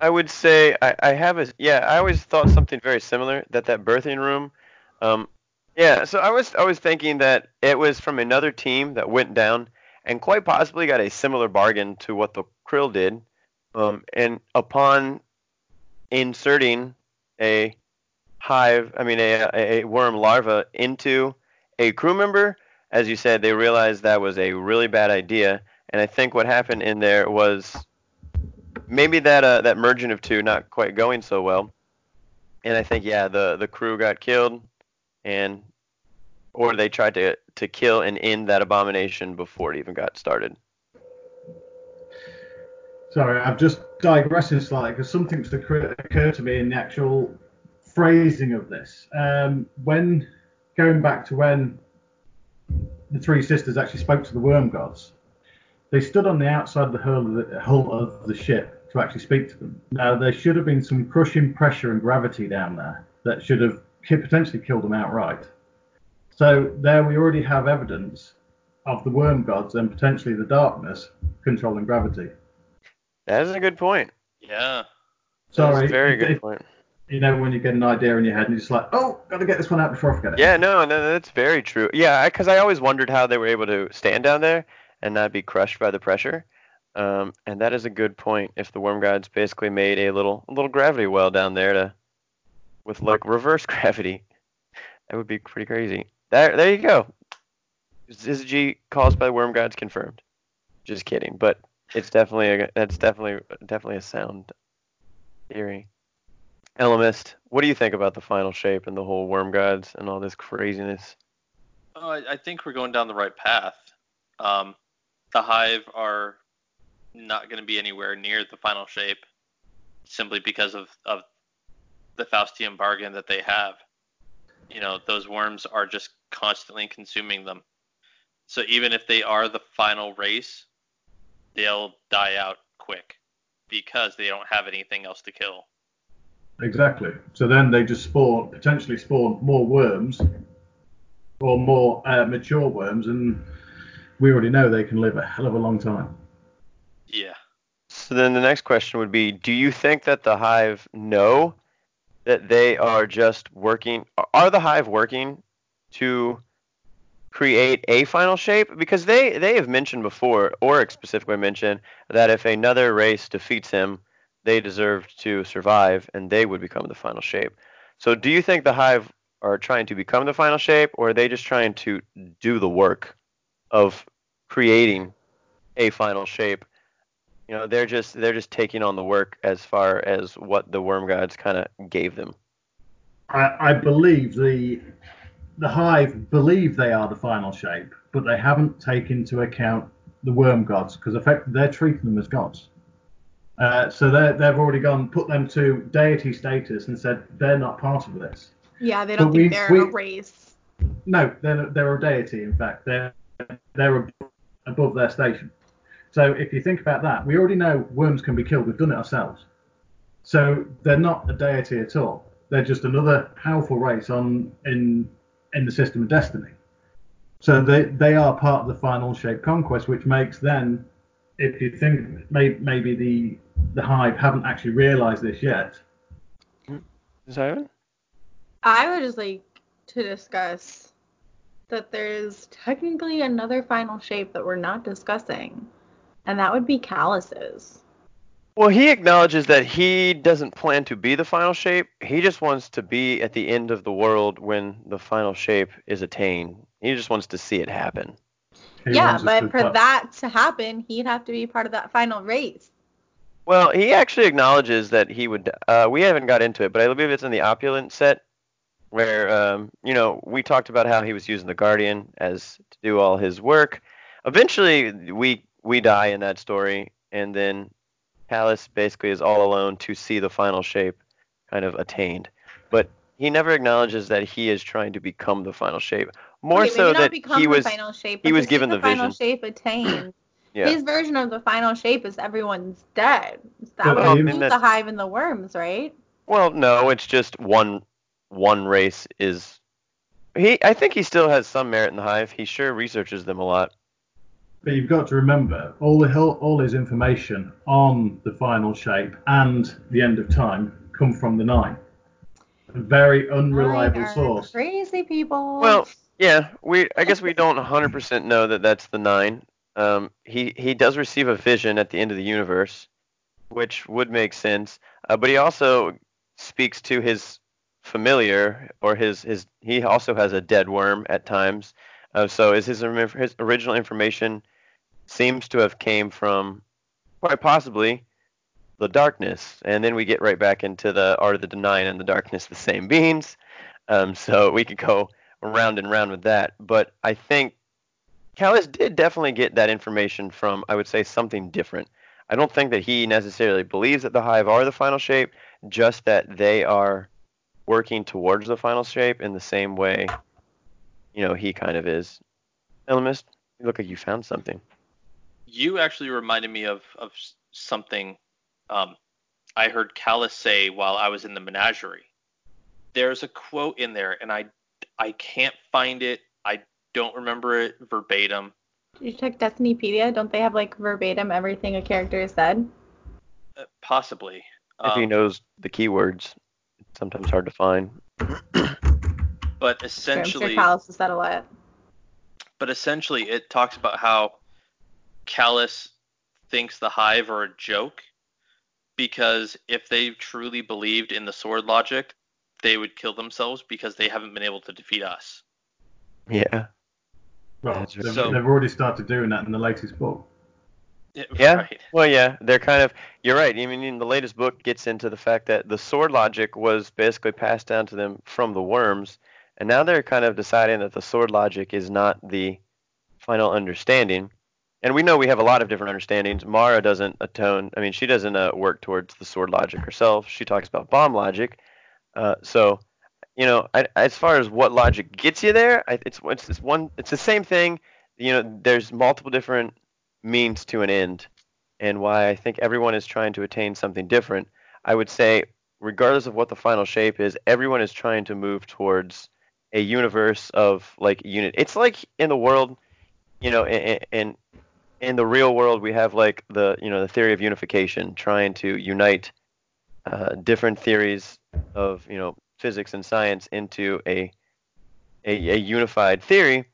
I would say I, I have a yeah. I always thought something very similar that that birthing room. Um, yeah. So I was I was thinking that it was from another team that went down and quite possibly got a similar bargain to what the Krill did. Um, and upon inserting a hive, I mean a, a worm larva into a crew member, as you said, they realized that was a really bad idea. And I think what happened in there was maybe that uh, that merging of two not quite going so well. And I think yeah, the the crew got killed, and or they tried to to kill and end that abomination before it even got started. Sorry, I'm just digressing slightly because something's occur- occurred to me in the actual phrasing of this. Um, when going back to when the three sisters actually spoke to the worm gods, they stood on the outside of the hull of the, hull of the ship to actually speak to them. Now, there should have been some crushing pressure and gravity down there that should have potentially killed them outright. So there we already have evidence of the worm gods and potentially the darkness controlling gravity. That is a good point. Yeah. That Sorry, a very good it- point. you know when you get an idea in your head and you're just like, oh, got to get this one out before I forget it. Yeah, no, no, that's very true. Yeah, because I always wondered how they were able to stand down there and not be crushed by the pressure. Um, and that is a good point. If the worm gods basically made a little a little gravity well down there to with like reverse gravity, that would be pretty crazy. There, there you go. Syzygy caused by worm gods confirmed. Just kidding, but it's definitely a that's definitely definitely a sound theory. Elemist, what do you think about the final shape and the whole worm gods and all this craziness? Oh, I, I think we're going down the right path. Um, the Hive are not going to be anywhere near the final shape simply because of, of the Faustian bargain that they have. You know, those worms are just constantly consuming them. So even if they are the final race, they'll die out quick because they don't have anything else to kill. Exactly. So then they just spawn, potentially spawn more worms or more uh, mature worms, and we already know they can live a hell of a long time. So then the next question would be do you think that the hive know that they are just working are the hive working to create a final shape because they they have mentioned before Oryx specifically mentioned that if another race defeats him they deserve to survive and they would become the final shape. So do you think the hive are trying to become the final shape or are they just trying to do the work of creating a final shape? You know, they're just they're just taking on the work as far as what the worm gods kind of gave them. I, I believe the the hive believe they are the final shape, but they haven't taken into account the worm gods because effectively they're treating them as gods. Uh, so they've already gone put them to deity status and said they're not part of this. Yeah, they don't but think we, they're we, a race. No, they're they're a deity. In fact, they're they're above their station. So if you think about that, we already know worms can be killed. We've done it ourselves. So they're not a deity at all. They're just another powerful race on in in the system of destiny. So they they are part of the final shape conquest, which makes then, if you think may, maybe the the hive haven't actually realised this yet. Simon? I would just like to discuss that there's technically another final shape that we're not discussing, and that would be Calus's. Well, he acknowledges that he doesn't plan to be the final shape. He just wants to be at the end of the world when the final shape is attained. He just wants to see it happen. He yeah, but for that to happen, he'd have to be part of that final race. Well, he actually acknowledges that he would. Uh, we haven't got into it, but I believe it's in the opulent set where um, you know we talked about how he was using the Guardian as to do all his work. Eventually, we we die in that story, and then Calus basically is all alone to see the final shape kind of attained. But he never acknowledges that he is trying to become the final shape. More okay, so that he was shape, he was given the, the final shape attained. yeah. His version of the final shape is everyone's dead. That would include the hive and the worms, right? Well, no, it's just one one race is he I think he still has some merit in the hive. He sure researches them a lot. But you've got to remember all the all his information on the final shape and the end of time come from the nine. A very unreliable source. Crazy people. Well, yeah, we I guess we don't 100% know that that's the nine. Um, he he does receive a vision at the end of the universe, which would make sense. Uh, but he also speaks to his familiar or his his he also has a dead worm at times. Uh, so is his his original information seems to have came from quite possibly the darkness, and then we get right back into the art of the denying and the darkness, the same beings. Um, so we could go round and round with that, but I think Calus did definitely get that information from I would say something different. I don't think that he necessarily believes that the hive are the final shape, just that they are working towards the final shape in the same way, you know, he kind of is. Elemist, you look like you found something. You actually reminded me of of something um, I heard Calus say while I was in the menagerie. There's a quote in there, and I I can't find it. I don't remember it verbatim. Did you check Destinypedia? Don't they have like verbatim everything a character has said? Uh, possibly. If um, he knows the keywords it's sometimes hard to find. but essentially, I'm sure Calus has said a lot. But essentially, it talks about how Calus thinks the Hive are a joke because if they truly believed in the sword logic, they would kill themselves because they haven't been able to defeat us. Yeah. Well, they've, so, they've already started doing that in the latest book. Yeah. Right. Well, yeah, they're kind of. You're right. I mean, the latest book gets into the fact that the sword logic was basically passed down to them from the worms, and now they're kind of deciding that the sword logic is not the final understanding. And we know we have a lot of different understandings. Mara doesn't atone. I mean, she doesn't uh, work towards the sword logic herself. She talks about bomb logic. Uh, so, you know, I, as far as what logic gets you there, I, it's it's, one. It's the same thing. You know, there's multiple different means to an end and why I think everyone is trying to attain something different. I would say, regardless of what the final shape is, everyone is trying to move towards a universe of like unit. It's like in the world, you know, in in the real world, we have like the you know the theory of unification, trying to unite uh, different theories of you know physics and science into a, a, a unified theory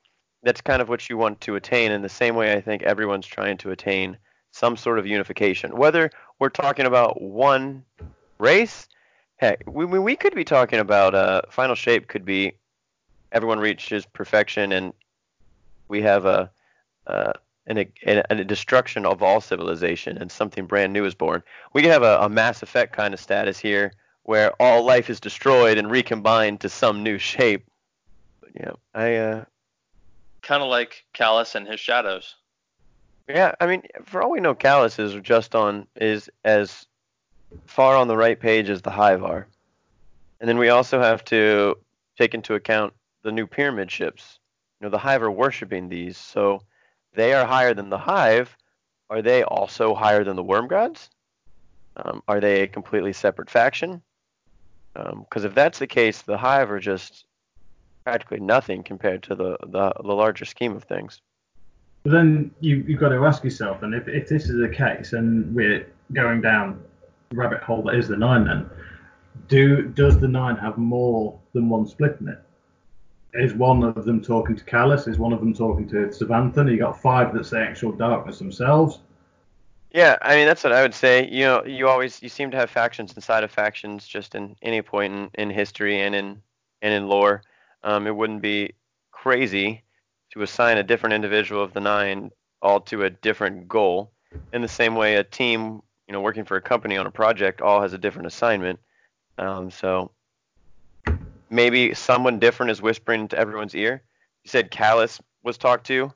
that's kind of what you want to attain in the same way I think everyone's trying to attain some sort of unification. Whether we're talking about one race, heck, we, we could be talking about uh, final shape could be everyone reaches perfection and we have a, uh, an, a, and a, destruction of all civilization and something brand new is born. We could have a, a Mass Effect kind of status here where all life is destroyed and recombined to some new shape yeah, I uh, Kind of like Calus and his shadows. yeah, I mean, for all we know, Calus is just on is as far on the right page as the Hive are, and then we also have to take into account the new pyramid ships. You know, the Hive are worshiping these, so they are higher than the Hive. Are they also higher than the Worm Gods? Um, are they a completely separate faction? Because if that's the case, the Hive are just practically nothing compared to the, the, the larger scheme of things. But then you, you've got to ask yourself, and if, if this is the case, and we're going down the rabbit hole that is the nine, then do does the nine have more than one split in it? Is one of them talking to Calus? Is one of them talking to Savathun? You got five that say actual darkness themselves. Yeah, I mean that's what I would say. You know, you always you seem to have factions inside of factions just in any point in, in history and in and in lore. Um, it wouldn't be crazy to assign a different individual of the nine all to a different goal. In the same way, a team, you know, working for a company on a project all has a different assignment. Um, so maybe someone different is whispering to everyone's ear. You said Calus was talked to.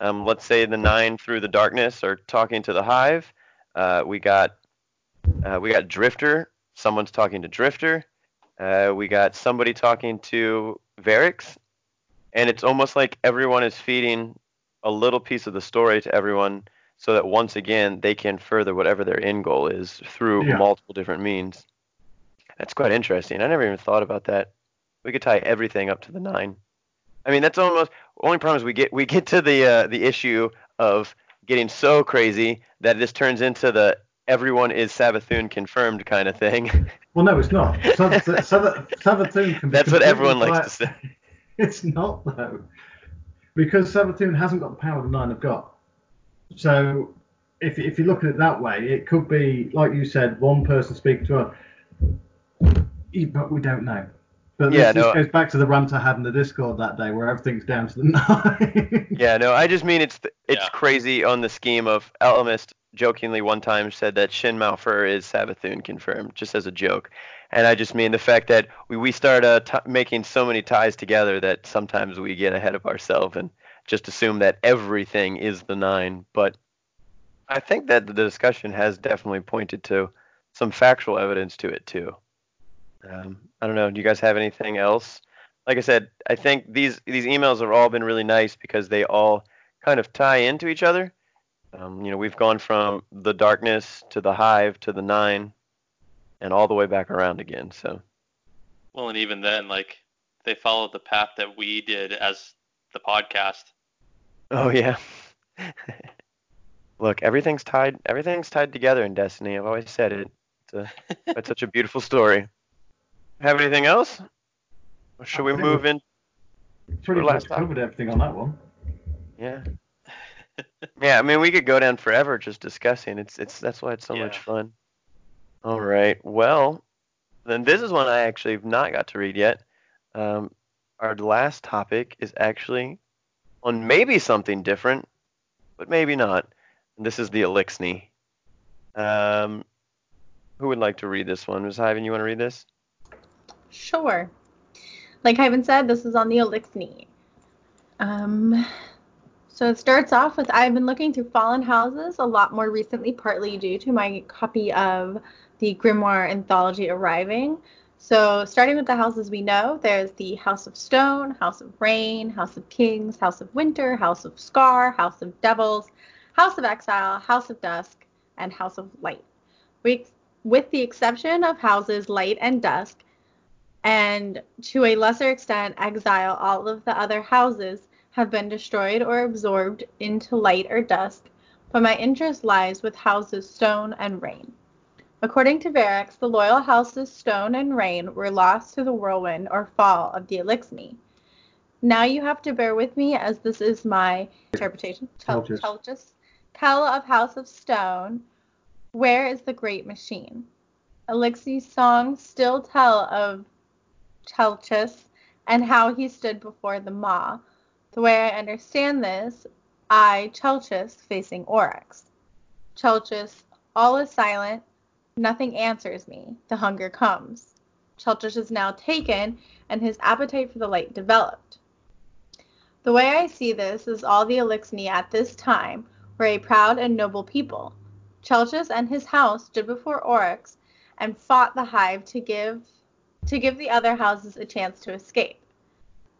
Um, let's say the nine through the darkness are talking to the hive. Uh, we got uh, we got Drifter. Someone's talking to Drifter. Uh, we got somebody talking to Variks, and it's almost like everyone is feeding a little piece of the story to everyone, so that once again they can further whatever their end goal is through Yeah. multiple different means. That's quite interesting. I never even thought about that. We could tie everything up to the nine. I mean, that's almost only problem is we get we get to the uh, the issue of getting so crazy that this turns into the everyone is Savathun confirmed kind of thing. Well, no, it's not. Sav- Sav- Savathun can That's what everyone likes to say. It's not though, because Savathun hasn't got the power the nine have got. So, if if you look at it that way, it could be like you said, one person speaking to her, Yeah, but we don't know. But Yeah, this, no. this goes back to the rant I had in the Discord that day, where everything's down to the nine. Yeah, no, I just mean it's th- it's Yeah. crazy on the scheme of Elemist jokingly one time said that Shin Malphur is Savathun confirmed, just as a joke. And I just mean the fact that we, we start uh, t- making so many ties together that sometimes we get ahead of ourselves and just assume that everything is the nine. But I think that the discussion has definitely pointed to some factual evidence to it too. Um, I don't know. Do you guys have anything else? Like I said, I think these these emails have all been really nice because they all kind of tie into each other. Um, you know, we've gone from the darkness to the hive to the nine, and all the way back around again. So Well, and even then, like they followed the path that we did as the podcast. Oh yeah. Look, everything's tied. Everything's tied together in Destiny. I've always said it. It's, a, it's such a beautiful story. Have anything else? Or should we I think move in? Pretty Last much time. covered everything on that one. Yeah. yeah, I mean, we could go down forever just discussing. It's it's that's why it's so much Yeah. fun. All right. Well, then this is one I actually have not got to read yet. Um, our last topic is actually on maybe something different, but maybe not. And this is the Eliksni. Um, who would like to read this one? Was Ivan, you want to read this? Sure. Like Ivan said, this is on the Eliksni. Um, so it starts off with I've been looking through Fallen Houses a lot more recently, partly due to my copy of the Grimoire anthology arriving. So starting with the houses we know, there's the House of Stone, House of Rain, House of Kings, House of Winter, House of Scar, House of Devils, House of Exile, House of Dusk, and House of Light. We, with the exception of houses Light and Dusk, and to a lesser extent exile, all of the other houses have been destroyed or absorbed into light or dusk, but my interest lies with houses Stone and Rain. According to Variks, the loyal houses Stone and Rain were lost to the whirlwind or fall of the Eliksni. Now you have to bear with me as this is my interpretation. Tel- Telchus. Telchus. Tell of House of Stone, where is the great machine? Eliksni's songs still tell of Chelchis and how he stood before the Maw. The way I understand this, I, Chelchis, facing Oryx. Chelchis, all is silent, nothing answers me. The hunger comes. Chelchis is now taken, and his appetite for the light developed. The way I see this is all the Eliksni at this time were a proud and noble people. Chelchis and his house stood before Oryx and fought the hive to give to give the other houses a chance to escape.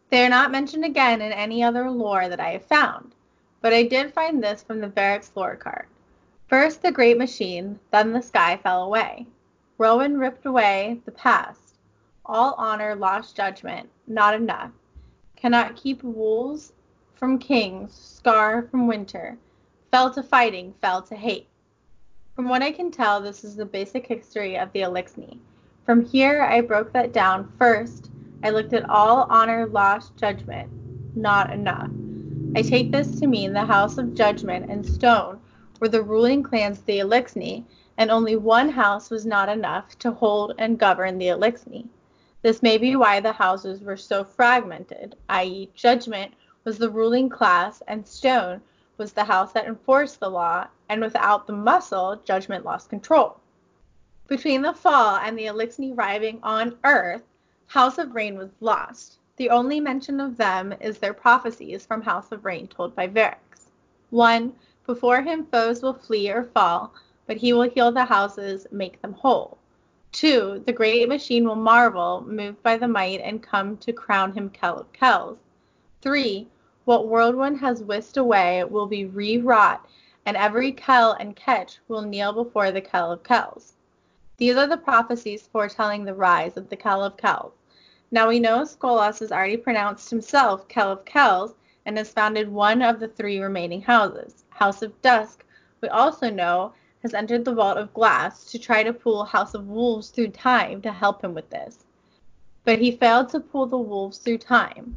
They are not mentioned again in any other lore that I have found, but I did find this from the Variks lore card. First the great machine, then the sky fell away. Rowan ripped away the past. All honor lost judgment, not enough. Cannot keep wolves from kings, scar from winter. Fell to fighting, fell to hate. From what I can tell, this is the basic history of the Eliksni. From here, I broke that down. First, I looked at all honor, lost, judgment. Not enough. I take this to mean the House of Judgment and Stone were the ruling clans of the Eliksni, and only one house was not enough to hold and govern the Eliksni. This may be why the houses were so fragmented, i.e., Judgment was the ruling class and Stone was the house that enforced the law, and without the muscle, Judgment lost control. Between the fall and the Eliksni arriving on Earth, House of Rain was lost. The only mention of them is their prophecies from House of Rain told by Variks. 1. Before him foes will flee or fall, but he will heal the houses, make them whole. 2. The great machine will marvel, moved by the might, and come to crown him Kell of Kells. 3. What Whirlwind has whisked away will be re-wrought, and every Kell and Ketch will kneel before the Kell of Kells. These are the prophecies foretelling the rise of the Kell of Kells. Now we know Skolas has already pronounced himself Kell of Kells and has founded one of the three remaining houses. House of Dusk, we also know, has entered the Vault of Glass to try to pull House of Wolves through time to help him with this. But he failed to pull the wolves through time.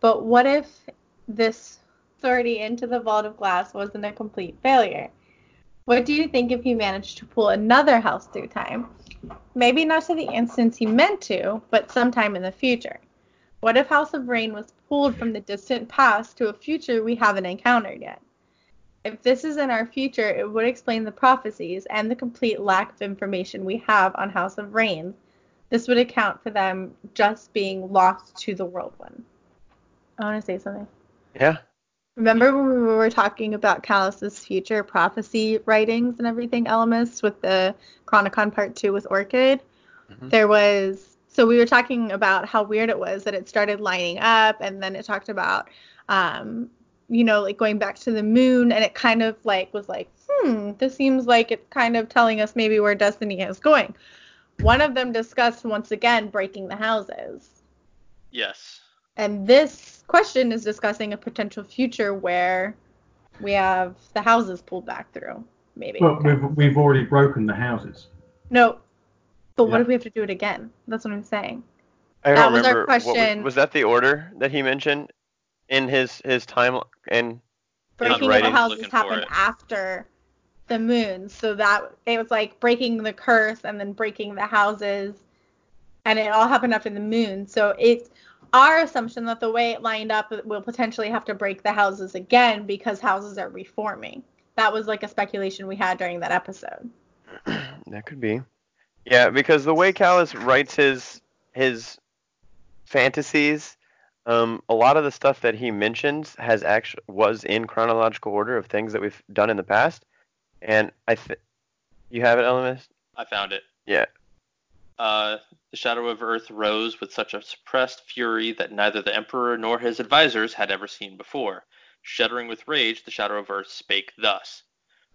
But what if this authority into the Vault of Glass wasn't a complete failure? What do you think if he managed to pull another house through time? Maybe not to the instance he meant to, but sometime in the future. What if House of Rain was pulled from the distant past to a future we haven't encountered yet? If this is in our future, it would explain the prophecies and the complete lack of information we have on House of Rain. This would account for them just being lost to the world. whirlwind. I want to say something. Yeah. Remember when we were talking about Calus's future prophecy writings and everything, Elemist, with the Chronicon Part 2 with Orchid? Mhm. There was, so we were talking about how weird it was that it started lining up, and then it talked about, um, you know, like going back to the moon, and it kind of like was like, hmm, this seems like it's kind of telling us maybe where Destiny is going. One of them discussed once again breaking the houses. Yes. And this question is discussing a potential future where we have the houses pulled back through, maybe. Well, we've we've already broken the houses. no. But what if we have to do it again? That's what I'm saying. I That was our remember. what question. was that the order that he mentioned in his his time and Breaking of the writing, houses looking for happened after the moon, so that it was like breaking the curse and then breaking the houses, and it all happened after the moon. So it's our assumption that the way it lined up, it will potentially have to break the houses again because houses are reforming. That was like a speculation we had during that episode. that could be. Yeah, because the way Calus writes his his fantasies, um, a lot of the stuff that he mentions has actually was in chronological order of things that we've done in the past, and I think you have it, Elemist. I found it. Yeah. Uh, the shadow of earth rose with such a suppressed fury that neither the emperor nor his advisers had ever seen before. Shuddering with rage, the shadow of earth spake thus: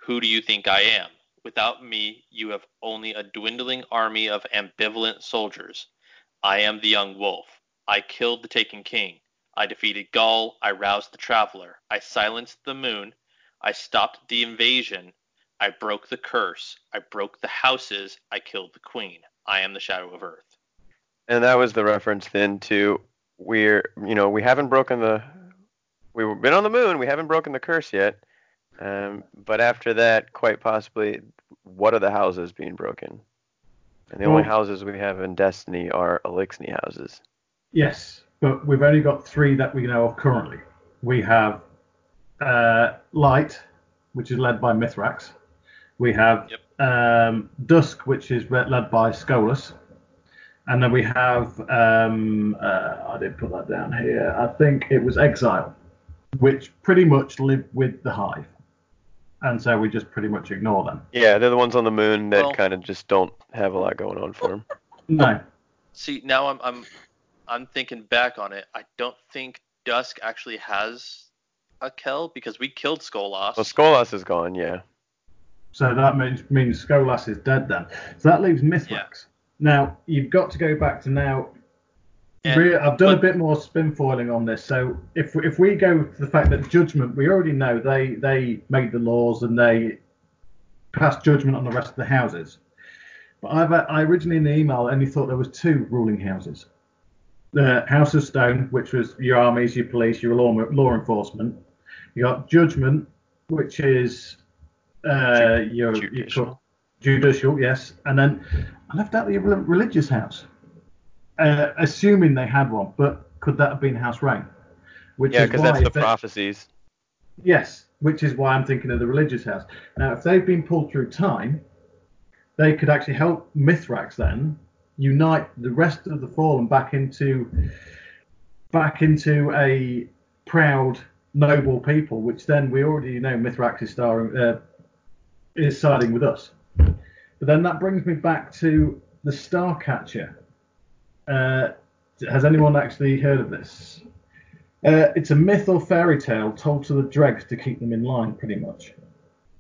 Who do you think I am? Without me, you have only a dwindling army of ambivalent soldiers. I am the young wolf. I killed the taken king. I defeated Ghaul. I roused the traveler. I silenced the moon. I stopped the invasion. I broke the curse. I broke the houses. I killed the queen. I am the shadow of earth. And that was the reference then to we're you know we haven't broken the we've been on the moon we haven't broken the curse yet um, but after that quite possibly what are the houses being broken and the only houses we have in Destiny are Eliksni houses Yes, but we've only got three that we know of currently. We have uh, Light, which is led by Mithrax. We have Yep. Um, Dusk, which is led by Skolas. And then we have, um, uh, I didn't put that down here. I think it was Exile, which pretty much live with the Hive, and so we just pretty much ignore them. Yeah, they're the ones on the moon that Well- kind of just don't have a lot going on for them. No, See, now I'm I'm I'm thinking back on it. I don't think Dusk actually has a Kell because we killed Skolas. Well, Skolas is gone, yeah. So that means means Skolas is dead then. So that leaves Mithrax. Yeah. Now you've got to go back to now. And- Re- I've done a bit more spin foiling on this. So if if we go to the fact that judgment, we already know they they made the laws and they passed judgment on the rest of the houses. But I've I originally in the email only thought there was two ruling houses. The House of Stone, which was your armies, your police, your law law enforcement. You got judgment, which is uh, your, your Judicial. judicial, yes, and then I left out the religious house, uh, assuming they had one. But could that have been House Rain? Which Yeah, because that's the they- prophecies. Yes, which is why I'm thinking of the religious house. Now, if they've been pulled through time, they could actually help Mithrax then unite the rest of the Fallen back into back into a proud, noble people, which then we already know Mithrax is starring uh, is siding with us. But then that brings me back to the Starcatcher. Uh, has anyone actually heard of this? Uh, it's a myth or fairy tale told to the dregs to keep them in line, pretty much.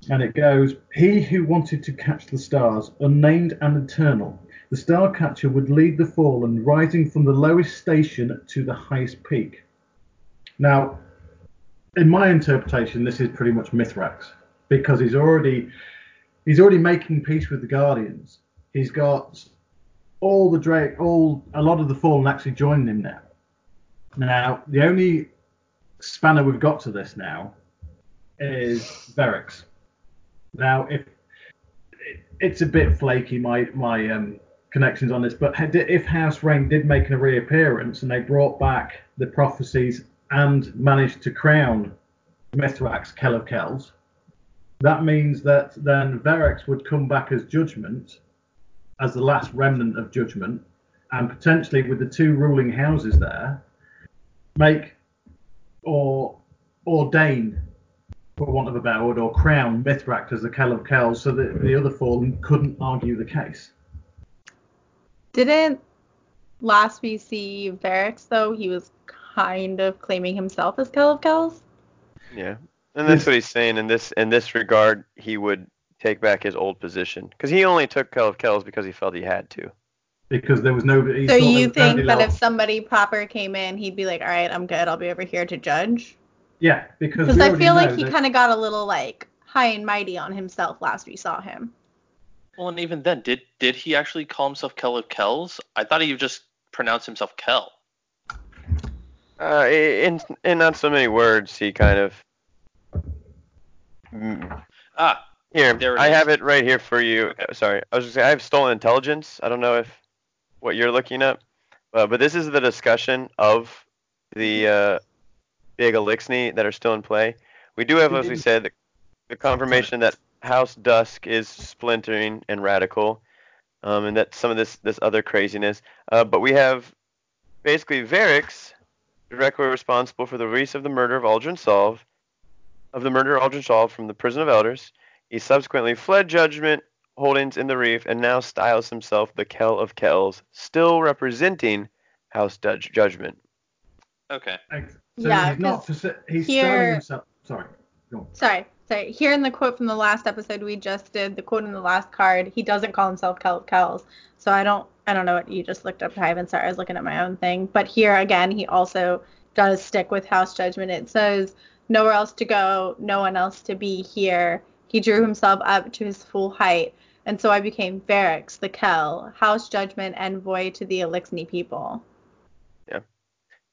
And it goes He who wanted to catch the stars, unnamed and eternal, the star catcher would lead the fallen, rising from the lowest station to the highest peak. Now, in my interpretation, this is pretty much Mithrax because he's already he's already making peace with the Guardians. He's got all the Drake, all a lot of the fallen actually joining him now. Now, the only spanner we've got to this now is Variks. Now, if it's a bit flaky, my my um, connections on this, but if House Rain did make a reappearance and they brought back the prophecies and managed to crown Mithrax Kell of Kells, that means that then Variks would come back as Judgment, as the last remnant of Judgment, and potentially with the two ruling houses there, make or ordain, for want of a better word, or crown Mithrax as the Kell of Kells so that the other fallen couldn't argue the case. Didn't last we see Variks though, he was kind of claiming himself as Kell of Kells? Yeah, and that's what he's saying in this in this regard. He would take back his old position because he only took Kell of Kells because he felt he had to. Because there was nobody. So you think that if somebody proper came in, he'd be like, all right, I'm good. I'll be over here to judge? Yeah, because Because I feel like he kind of got a little like high and mighty on himself last we saw him. Well, and even then, did did he actually call himself Kell of Kells? I thought he just pronounced himself Kell. Uh, in in not so many words, he kind of. Mm, Ah, Here, There it I is. have it right here for you. Uh, Sorry, I was just saying I have stolen intelligence. I don't know if what you're looking up, uh, but this is the discussion of the uh, big Eliksni that are still in play. We do have, as we said, the, the confirmation that House Dusk is splintering and radical, um, and that some of this this other craziness. Uh, but we have basically Variks directly responsible for the release of the murder of Uldren Sov, of the murder of Uldren Sov from the prison of elders. He subsequently fled judgment holdings in the reef and now styles himself the Kell of Kells, still representing House Dudge Judgment. okay. Ex- So Yeah, he's not. 'cause persi- He's here- styling himself. Sorry. Go on. Sorry, sorry. Here in the quote from the last episode we just did, the quote in the last card, he doesn't call himself Kell of Kells. So I don't, I don't know what you just looked up, Hyven. Sorry, I was looking at my own thing. But here again, he also does stick with House Judgment. It says nowhere else to go, no one else to be here. He drew himself up to his full height, and so I became Variks, the Kell, House Judgment envoy to the Eliksni people. Yeah.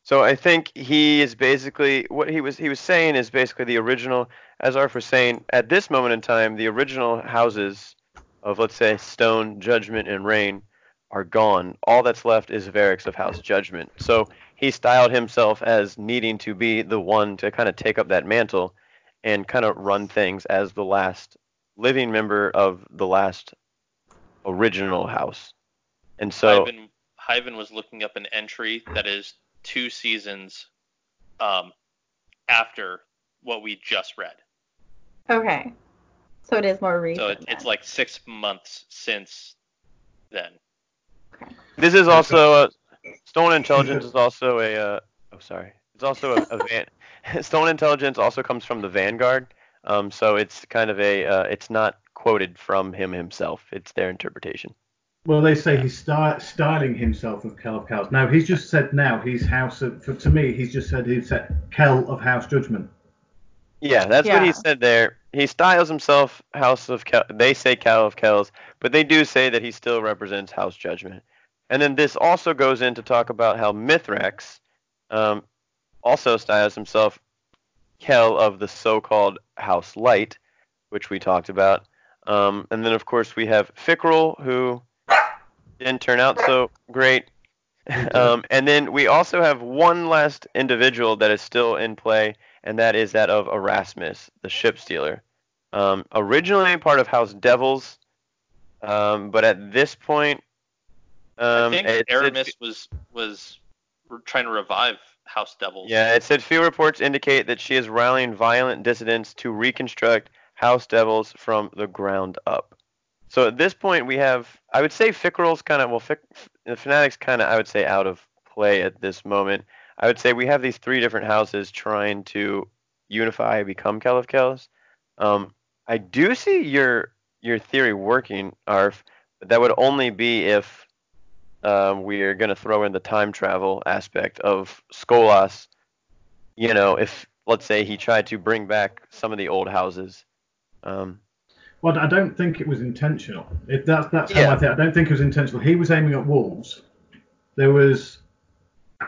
So I think he is basically what he was he was saying is basically the original as Arf was saying, at this moment in time, the original houses of let's say Stone, Judgment, and Rain are gone. All that's left is Varix of House Judgment. So he styled himself as needing to be the one to kind of take up that mantle and kind of run things as the last living member of the last original house. And so Hyven, Hyven was looking up an entry that is two seasons um, after what we just read. Okay. So it is more recent. So it, it's like six months since then. This is also uh, Stolen Intelligence is also a uh, oh sorry, it's also a, a van. Stolen Intelligence also comes from the Vanguard, um, so it's kind of a uh, it's not quoted from him himself. It's their interpretation. Well, they say he's sty- styling himself of Kell of Cows. Now he's just said now he's House of. For, to me, he's just said he's said Kell of House Judgment. Yeah, that's what he said there. He styles himself House of Kell. They say Cal of Kells, but they do say that he still represents House Judgment. And then this also goes in to talk about how Mithrax um, also styles himself Kell of the so-called House Light, which we talked about. Um, and then of course we have Fikrul, who didn't turn out so great. um, and then we also have one last individual that is still in play, and that is that of Eramis, the ship stealer. Um, originally part of House Devils, um, but at this point, um, I think it- it- Eramis was was trying to revive House Devils. yeah, it said few reports indicate that she is rallying violent dissidents to reconstruct House Devils from the ground up. So at this point, we have, I would say, Fikrul's kind of, well, Fic, the Fanatics kind of, I would say, out of play at this moment. I would say we have these three different houses trying to unify become Kel of Kells. Um, I do see your your theory working, Arf, but that would only be if um, we are going to throw in the time travel aspect of Skolas. You know, if let's say he tried to bring back some of the old houses. Um, Well, I don't think it was intentional. If that's that's Yeah. how I think. I don't think it was intentional. He was aiming at wolves. There was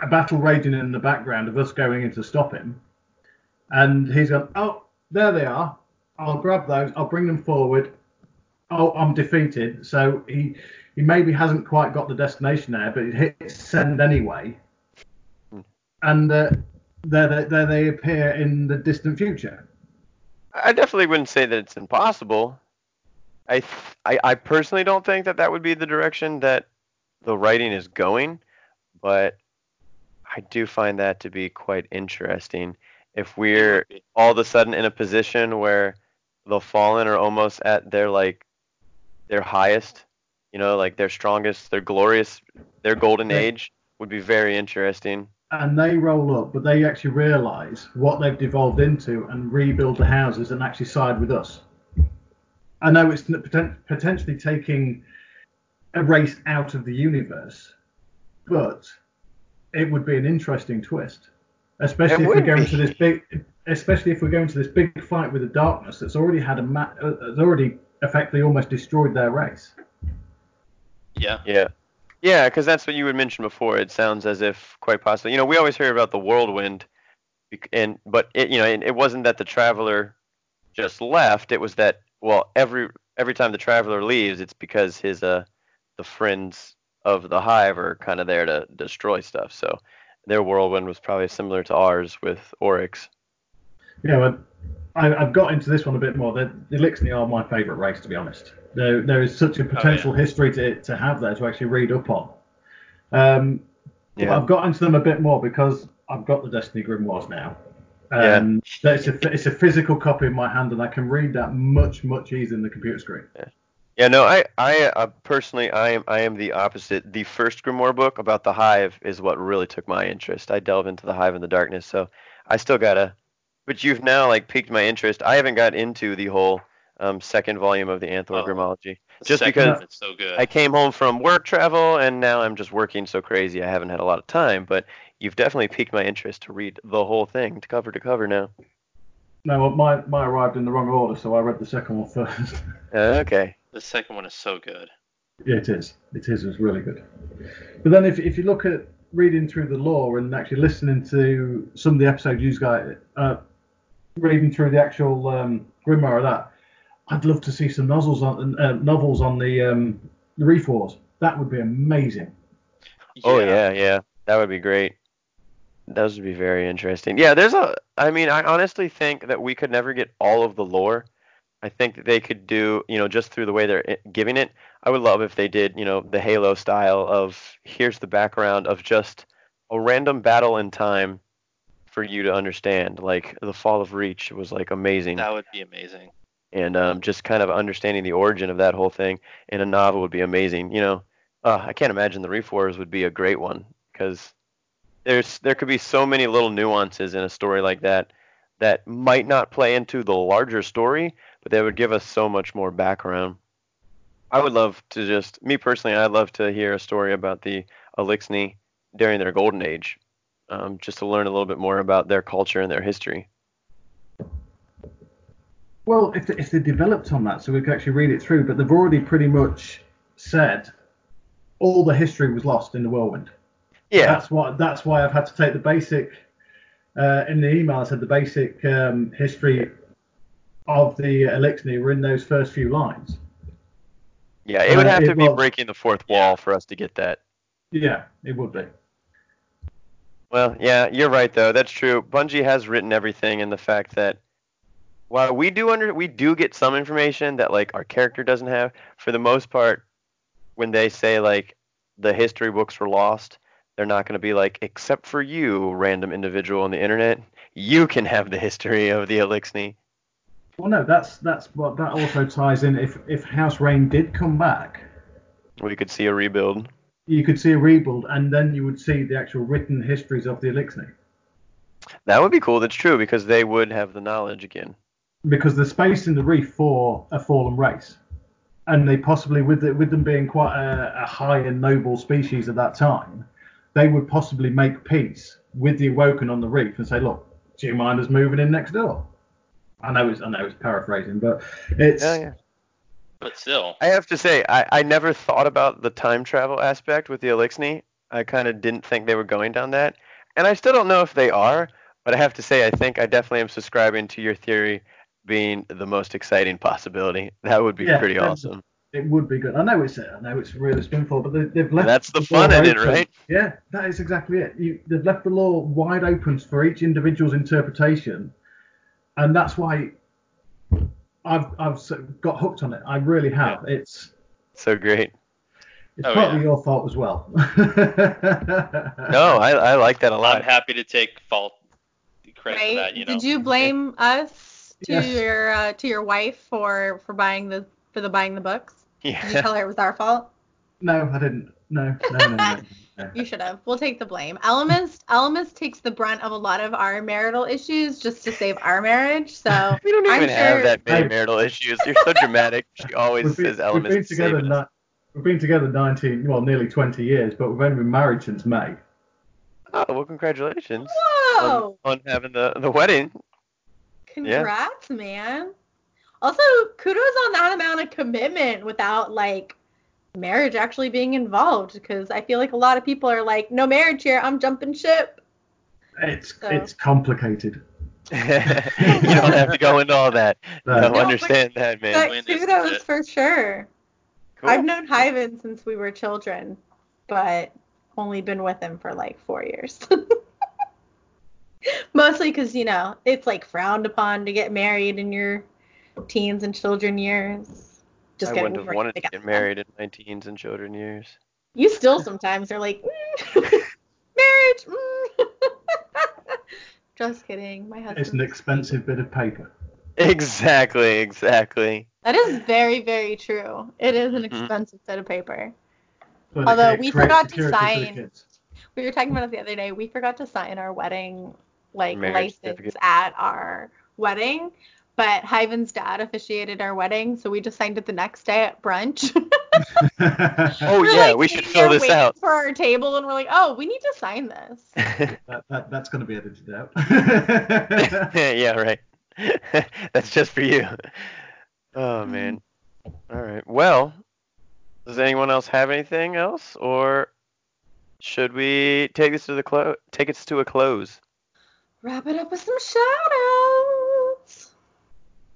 a battle raging in the background of us going in to stop him, and he's gone. Oh, there they are. I'll grab those. I'll bring them forward. Oh, I'm defeated. So he he maybe hasn't quite got the destination there, but he hits send anyway, and uh, there they, there they appear in the distant future. I definitely wouldn't say that it's impossible. I, th- I I personally don't think that that would be the direction that the writing is going, but I do find that to be quite interesting. If we're all of a sudden in a position where the fallen are almost at their like their highest, you know, like their strongest, their glorious, their golden age would be very interesting. and they roll up, but they actually realise what they've devolved into and rebuild the houses and actually side with us. I know it's potentially taking a race out of the universe, but it would be an interesting twist, especially It if we're going be. to this big, especially if we're going to this big fight with the darkness that's already had a ma- uh, has already effectively almost destroyed their race. Yeah. Yeah. Yeah, because that's what you had mentioned before. It sounds as if quite possibly, you know, we always hear about the whirlwind, and but it, you know, it, it wasn't that the traveler just left. It was that well, every every time the traveler leaves, it's because his uh the friends of the hive are kind of there to destroy stuff. So their whirlwind was probably similar to ours with Oryx. Yeah, well, I, I've got into this one a bit more. The, the Eliksni are my favourite race, to be honest. There, there is such a potential history to, to have there to actually read up on. Um, but Yeah. I've got into them a bit more because I've got the Destiny Grimoires now. Yeah. Um, it's, a, it's a physical copy in my hand, and I can read that much, much easier than the computer screen. Yeah, Yeah, no, I, I uh, personally, I am, I am the opposite. The first Grimoire book about the Hive is what really took my interest. I delve into the Hive in the darkness, so I still gotta. But you've now like piqued my interest. I haven't got into the whole um, second volume of the Anthor Oh. Grimology The just because one is so good. I came home from work travel and now I'm just working so crazy. I haven't had a lot of time. But you've definitely piqued my interest to read the whole thing, to cover to cover now. No, well, my, my arrived in the wrong order, so I read the second one first. Uh, okay. the second one is so good. Yeah, it is. It is. It's really good. But then, if, if you look at reading through the lore and actually listening to some of the episodes you guys, uh, reading through the actual um, grimoire of that, I'd love to see some novels on uh, novels on the um, the Reef Wars. That would be amazing. Oh yeah, yeah, that would be great. Those would be very interesting. Yeah, there's a. I mean, I honestly think that we could never get all of the lore. I think that they could do, you know, just through the way they're giving it. I would love if they did, you know, the Halo style of here's the background of just a random battle in time for you to understand. Like the Fall of Reach was like amazing, That would be amazing. And um, just kind of understanding the origin of that whole thing in a novel would be amazing. You know, uh, I can't imagine the Reef Wars would be a great one because there's there could be so many little nuances in a story like that that might not play into the larger story, but they would give us so much more background. I would love to just me personally, I'd love to hear a story about the Eliksni during their golden age, um, just to learn a little bit more about their culture and their history. Well, if, if they developed on that, so we could actually read it through, but they've already pretty much said all the history was lost in the whirlwind. Yeah, That's what. That's why I've had to take the basic. Uh, in the email, I said the basic um, history of the Elixir were in those first few lines. yeah, it would uh, have it to be was- breaking the fourth wall for us to get that. Yeah, it would be. Well, yeah, you're right though. That's true. Bungie has written everything, and the fact that while we do under we do get some information that like our character doesn't have, for the most part, when they say like the history books were lost, they're not going to be like, except for you, random individual on the internet, you can have the history of the Eliksni. Well, no, that's that's what that also ties in. If if House Rain did come back, We could see a rebuild. you could see a rebuild, and then you would see the actual written histories of the Elixir. That would be cool. That's true because they would have the knowledge again. Because there's space in the reef for a fallen race, and they possibly, with the, with them being quite a, a high and noble species at that time, they would possibly make peace with the Awoken on the reef and say, "Look, do you mind us moving in next door?" I know it's I know it's paraphrasing, but it's Yeah, yeah. But still, I have to say, I, I never thought about the time travel aspect with the Eliksni. I kind of didn't think they were going down that. And I still don't know if they are, but I have to say, I think I definitely am subscribing to your theory being the most exciting possibility. That would be Yeah, pretty awesome. it would be good. I know it's I know it's really spinful, but they, they've left. That's the door fun in it, right? Yeah, that is exactly it. You, they've left the law wide open for each individual's interpretation, and that's why I've I've got hooked on it. I really have. It's So great. it's Oh, partly yeah. your fault as well. No, I, I like that a lot. I'm happy to take fault credit for that. You know, Did you blame us to Yes. your uh, to your wife for for buying the for the buying the books? Yeah. Did you tell her it was our fault? no, I didn't. No, no, no, no. no. You should have. We'll take the blame. Elements Elements takes the brunt of a lot of our marital issues just to save our marriage. So We don't I'm even have sure- that many marital issues. You're so dramatic. She always We've been, says we've been together. save us. Ni- we've been together 19, well, nearly 20 years, but we've only been married since May. Oh, well, congratulations whoa, on, on having the, the wedding. Congrats, man. Also, kudos on that amount of commitment without like marriage actually being involved because I feel like a lot of people are like, no marriage here, I'm jumping ship. It's So- it's complicated. you don't have to go into all that. No. No, No, but- understand that, man. But kudos for sure. Cool. I've known Hyven since we were children, but only been with him for like four years. Mostly because, you know, it's like frowned upon to get married in your teens and children years. Just I wouldn't we've wanted to get them. married in my teens and children years. You still sometimes are like, mm, marriage. mm." Just kidding. My husband. It's an expensive bit of paper. Exactly, exactly. That is very, very true. It is an Mhm. expensive set of paper. But Although we forgot to security for sign- We were talking about it the other day. We forgot to sign our wedding like Marriage license at our wedding, but Hyven's dad officiated our wedding, so we just signed it the next day at brunch. Oh We're, yeah, like, we should sitting fill this out. for our table, and we're like, oh, we need to sign this. that, that, that's going to be edited out. yeah, right. That's just for you. Oh man. All right. Well, does anyone else have anything else, or should we take this to the close? Take it to a close. Wrap it up with some shout-outs.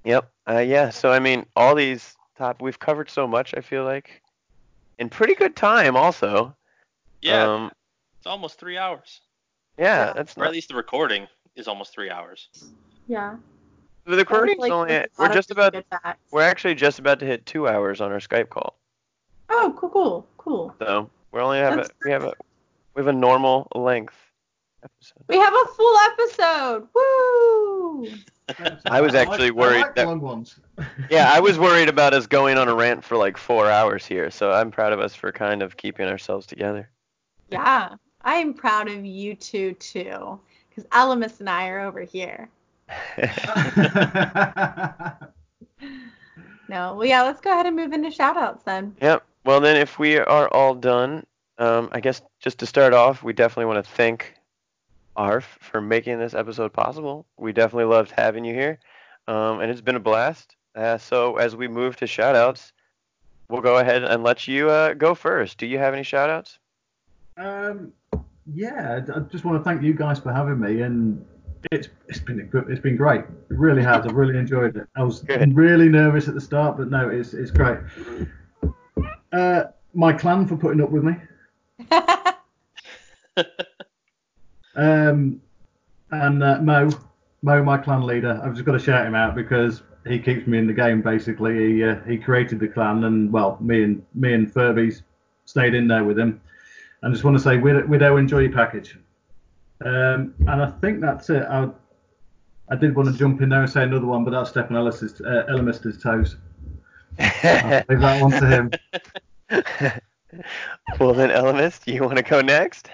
Yep. Uh, yeah. So I mean, all these top we've covered so much. I feel like in pretty good time. Also. yeah, Um, it's almost three hours, yeah. Yeah. That's or not. at least the recording is almost three hours. Yeah. The recording's Like, only. We're just about. We're actually just about to hit two hours on our Skype call. Oh, cool, cool, cool. So we only have a, we have a we have a normal length episode. We have a full episode. Woo! I was actually I worried like that- long ones. Yeah, I was worried about us going on a rant for like four hours here, so I'm proud of us for kind of keeping ourselves together. Yeah, I am proud of you two too, because Elemist and I are over here. No, well, yeah, let's go ahead and move into shoutouts then. Yep. Well, then, if we are all done, um, I guess just to start off, we definitely want to thank Arf for making this episode possible. We definitely loved having you here, um, and it's been a blast. Uh, so, as we move to shoutouts, we'll go ahead and let you uh, go first. Do you have any shoutouts? Um, yeah, I I just want to thank you guys for having me, and it's it's been a good, it's been great. It really has. I've really enjoyed it. I was Good. really nervous at the start, but no, it's it's great. Uh, my clan for putting up with me. Um, and uh, Mo, Mo, my clan leader. I've just got to shout him out because he keeps me in the game. Basically, he uh, he created the clan, and well, me and me and Furby's stayed in there with him. And just want to say, Widow, Widow enjoy your package. Um, and I think that's it. I I did want to jump in there and say another one, but that's Stephen Ellis's uh, Ellis's toes. I'll leave that one to him. well, then, Elemist, do you want to go next?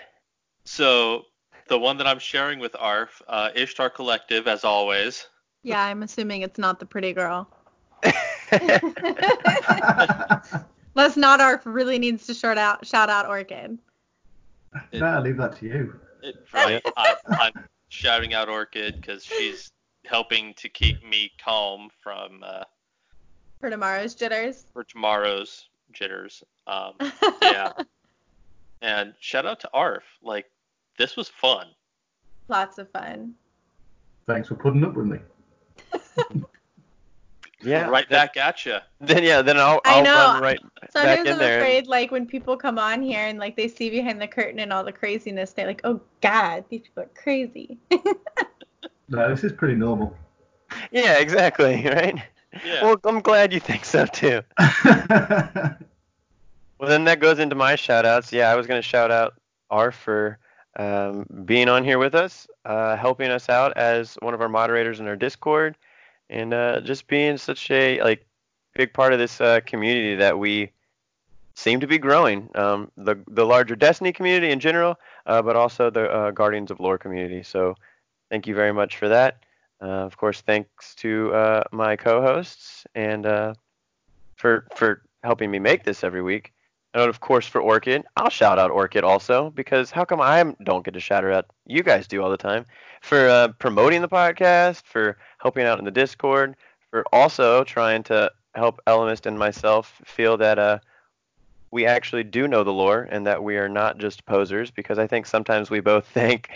So the one that I'm sharing with Arf, uh, Ishtar Collective, as always. yeah, I'm assuming it's not the pretty girl. Unless not Arf really needs to shout out shout out Orchid. no, I'll leave that to you. It, right, I, I'm shouting out Orchid because she's helping to keep me calm from uh, For tomorrow's jitters. for tomorrow's jitters. Um, yeah. and shout out to Arf. Like this was fun. Lots of fun. Thanks for putting up with me. yeah. Right back at you. Then yeah, then I'll, I I'll know. run right back Sometimes in I'm there. and- afraid, like when people come on here and like they see behind the curtain and all the craziness, they're like, "Oh God, these people are crazy." No, this is pretty normal. Yeah, exactly, right? Yeah. Well, I'm glad you think so too. Well, then that goes into my shout outs. Yeah, I was going to shout out Arf for um, being on here with us, uh, helping us out as one of our moderators in our Discord, and uh, just being such a like big part of this uh, community that we seem to be growing. Um, the the larger Destiny community in general, uh, but also the uh, Guardians of Lore community. So thank you very much for that. Uh, of course, thanks to my co-hosts and for for helping me make this every week. And of course for Orchid, I'll shout out Orchid also because how come I don't get to shout her out? You guys do all the time for uh, promoting the podcast, for helping out in the Discord, for also trying to help Elemist and myself feel that uh, we actually do know the lore and that we are not just posers because I think sometimes we both think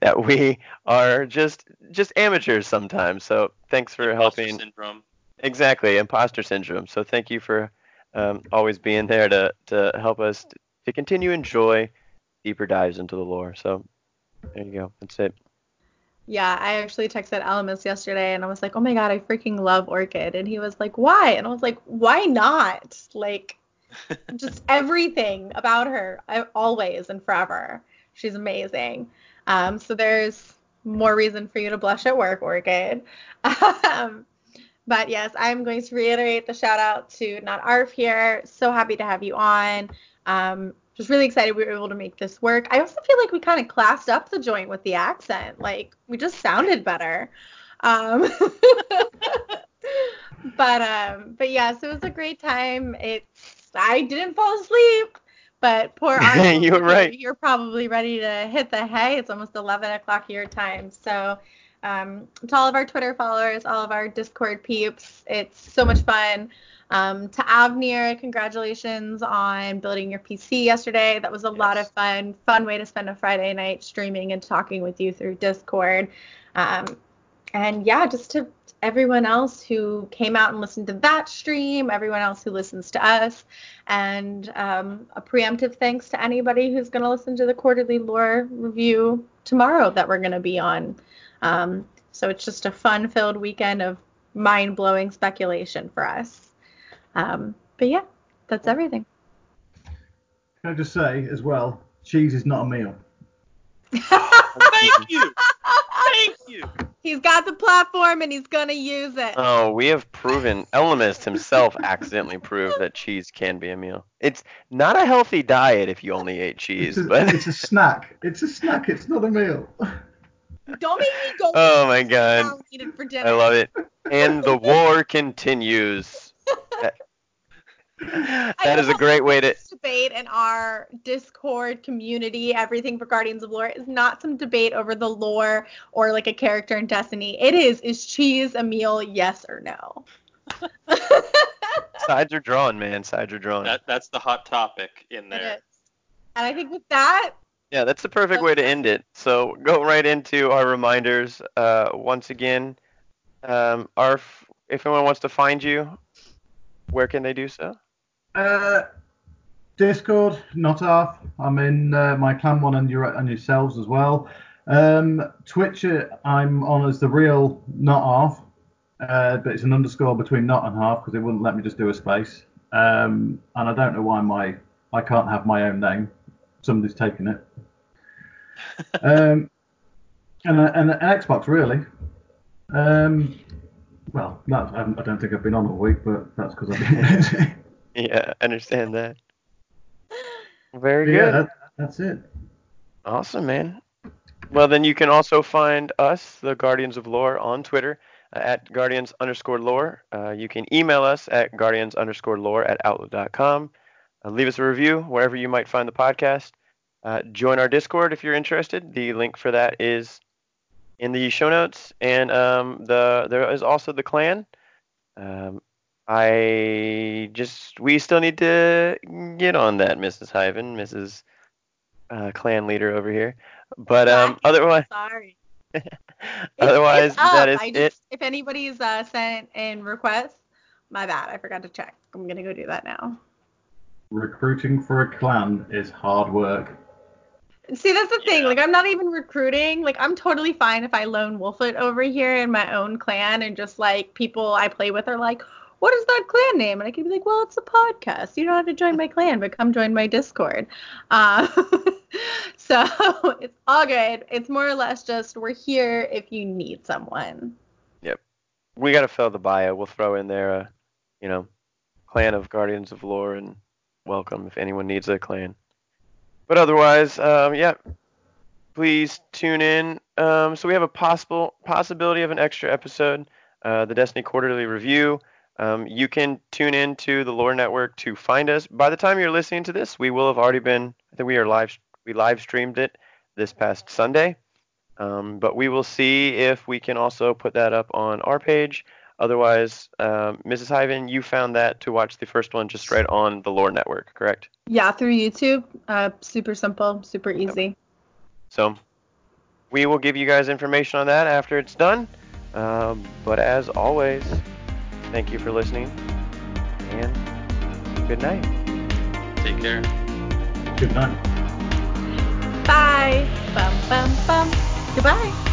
that we are just just amateurs sometimes. So thanks for Imposter helping. syndrome. Exactly, imposter syndrome. So thank you for um, always being there to, to help us t- to continue enjoy deeper dives into the lore. So there you go. That's it. Yeah, I actually texted Elemist yesterday and I was like, "Oh my God, I freaking love Orchid," and he was like, "Why?" And I was like, "Why not?" Like, just everything about her, I, always and forever. She's amazing. Um, so there's more reason for you to blush at work, Orchid. Um, but yes, I'm going to reiterate the shout out to Not Arf here. So happy to have you on. Um, just really excited we were able to make this work. I also feel like we kind of classed up the joint with the accent. Like we just sounded better. Um, but um, but yes, it was a great time. It's I didn't fall asleep, but poor Arnold, You were right. You're probably ready to hit the hay. It's almost 11 o'clock your time. So um, to all of our Twitter followers, all of our Discord peeps, it's so much fun. Um, to Avnir, congratulations on building your PC yesterday. That was a lot of fun. Fun way to spend a Friday night streaming and talking with you through Discord. Um, and yeah, just to everyone else who came out and listened to that stream, everyone else who listens to us, and um, a preemptive thanks to anybody who's going to listen to the quarterly lore review tomorrow that we're going to be on. Um, so it's just a fun-filled weekend of mind-blowing speculation for us. Um, but yeah, that's everything. Can I just say as well, cheese is not a meal. Thank you. Thank you. He's got the platform and he's gonna use it. Oh, we have proven. Elemist himself accidentally proved that cheese can be a meal. It's not a healthy diet if you only ate cheese, It's a, but it's a snack. It's a snack. It's not a meal. Don't make me go. oh my god, now eat it for. I love it. And the war continues. That is a great way to. Debate in our Discord community, everything for Guardians of Lore, is not some debate over the lore or like a character in Destiny. It is, is cheese a meal, yes or no? Sides are drawn, man. Sides are drawn. That that's the hot topic in there. And I think with that, Yeah, that's the perfect way to end it. So go right into our reminders. Uh, once again, um, our if anyone wants to find you, where can they do so? Uh, Discord, Not Arf. I'm in uh, my clan one and your and yourselves as well. Um, Twitch, uh, I'm on as the real not off, uh, but it's an underscore between not and half because it wouldn't let me just do a space. Um, and I don't know why my I can't have my own name. Somebody's taken it. Um, and, a- and an Xbox really. Um, well, that, I I don't think I've been on all week, but that's because I've been busy. Yeah, I understand that. Very yeah, good. that, that's it. Awesome, man. Well, then you can also find us, the Guardians of Lore, on Twitter uh, at guardians underscore lore. Uh, you can email us at guardians underscore lore at outlook.com. Uh, leave us a review wherever you might find the podcast. Uh, join our Discord if you're interested. The link for that is in the show notes, and um, the there is also the clan. Um, I just we still need to get on that, Mrs. Hyven, Mrs. Uh, clan leader over here. But um, otherwise, sorry. otherwise It's up. that is I it. If anybody's uh, sent in requests, my bad. I forgot to check. I'm gonna go do that now. Recruiting for a clan is hard work. See, that's the thing. Yeah. Like, I'm not even recruiting. Like, I'm totally fine if I lone wolf it over here in my own clan and just like people I play with are like, what is that clan name? And I can be like, well, it's a podcast. You don't have to join my clan, but come join my Discord. Uh, so it's all good. It's more or less just we're here if you need someone. Yep. We gotta fill the bio. We'll throw in there a, you know, clan of Guardians of Lore and welcome if anyone needs a clan. But otherwise, um, yeah, please tune in. Um, so we have a possible possibility of an extra episode, uh, the Destiny Quarterly Review. Um, you can tune in to the Lore Network to find us. By the time you're listening to this, we will have already been. I think we are live. We live streamed it this past Sunday. Um, but we will see if we can also put that up on our page. Otherwise, um, Mrs. Hyven, you found that to watch the first one just right on the Lore Network, correct? Yeah, through YouTube. Uh, super simple, super easy. So we will give you guys information on that after it's done. Um, but as always, thank you for listening and good night. Take care. Good night. Bye. Bum bum bum. Goodbye.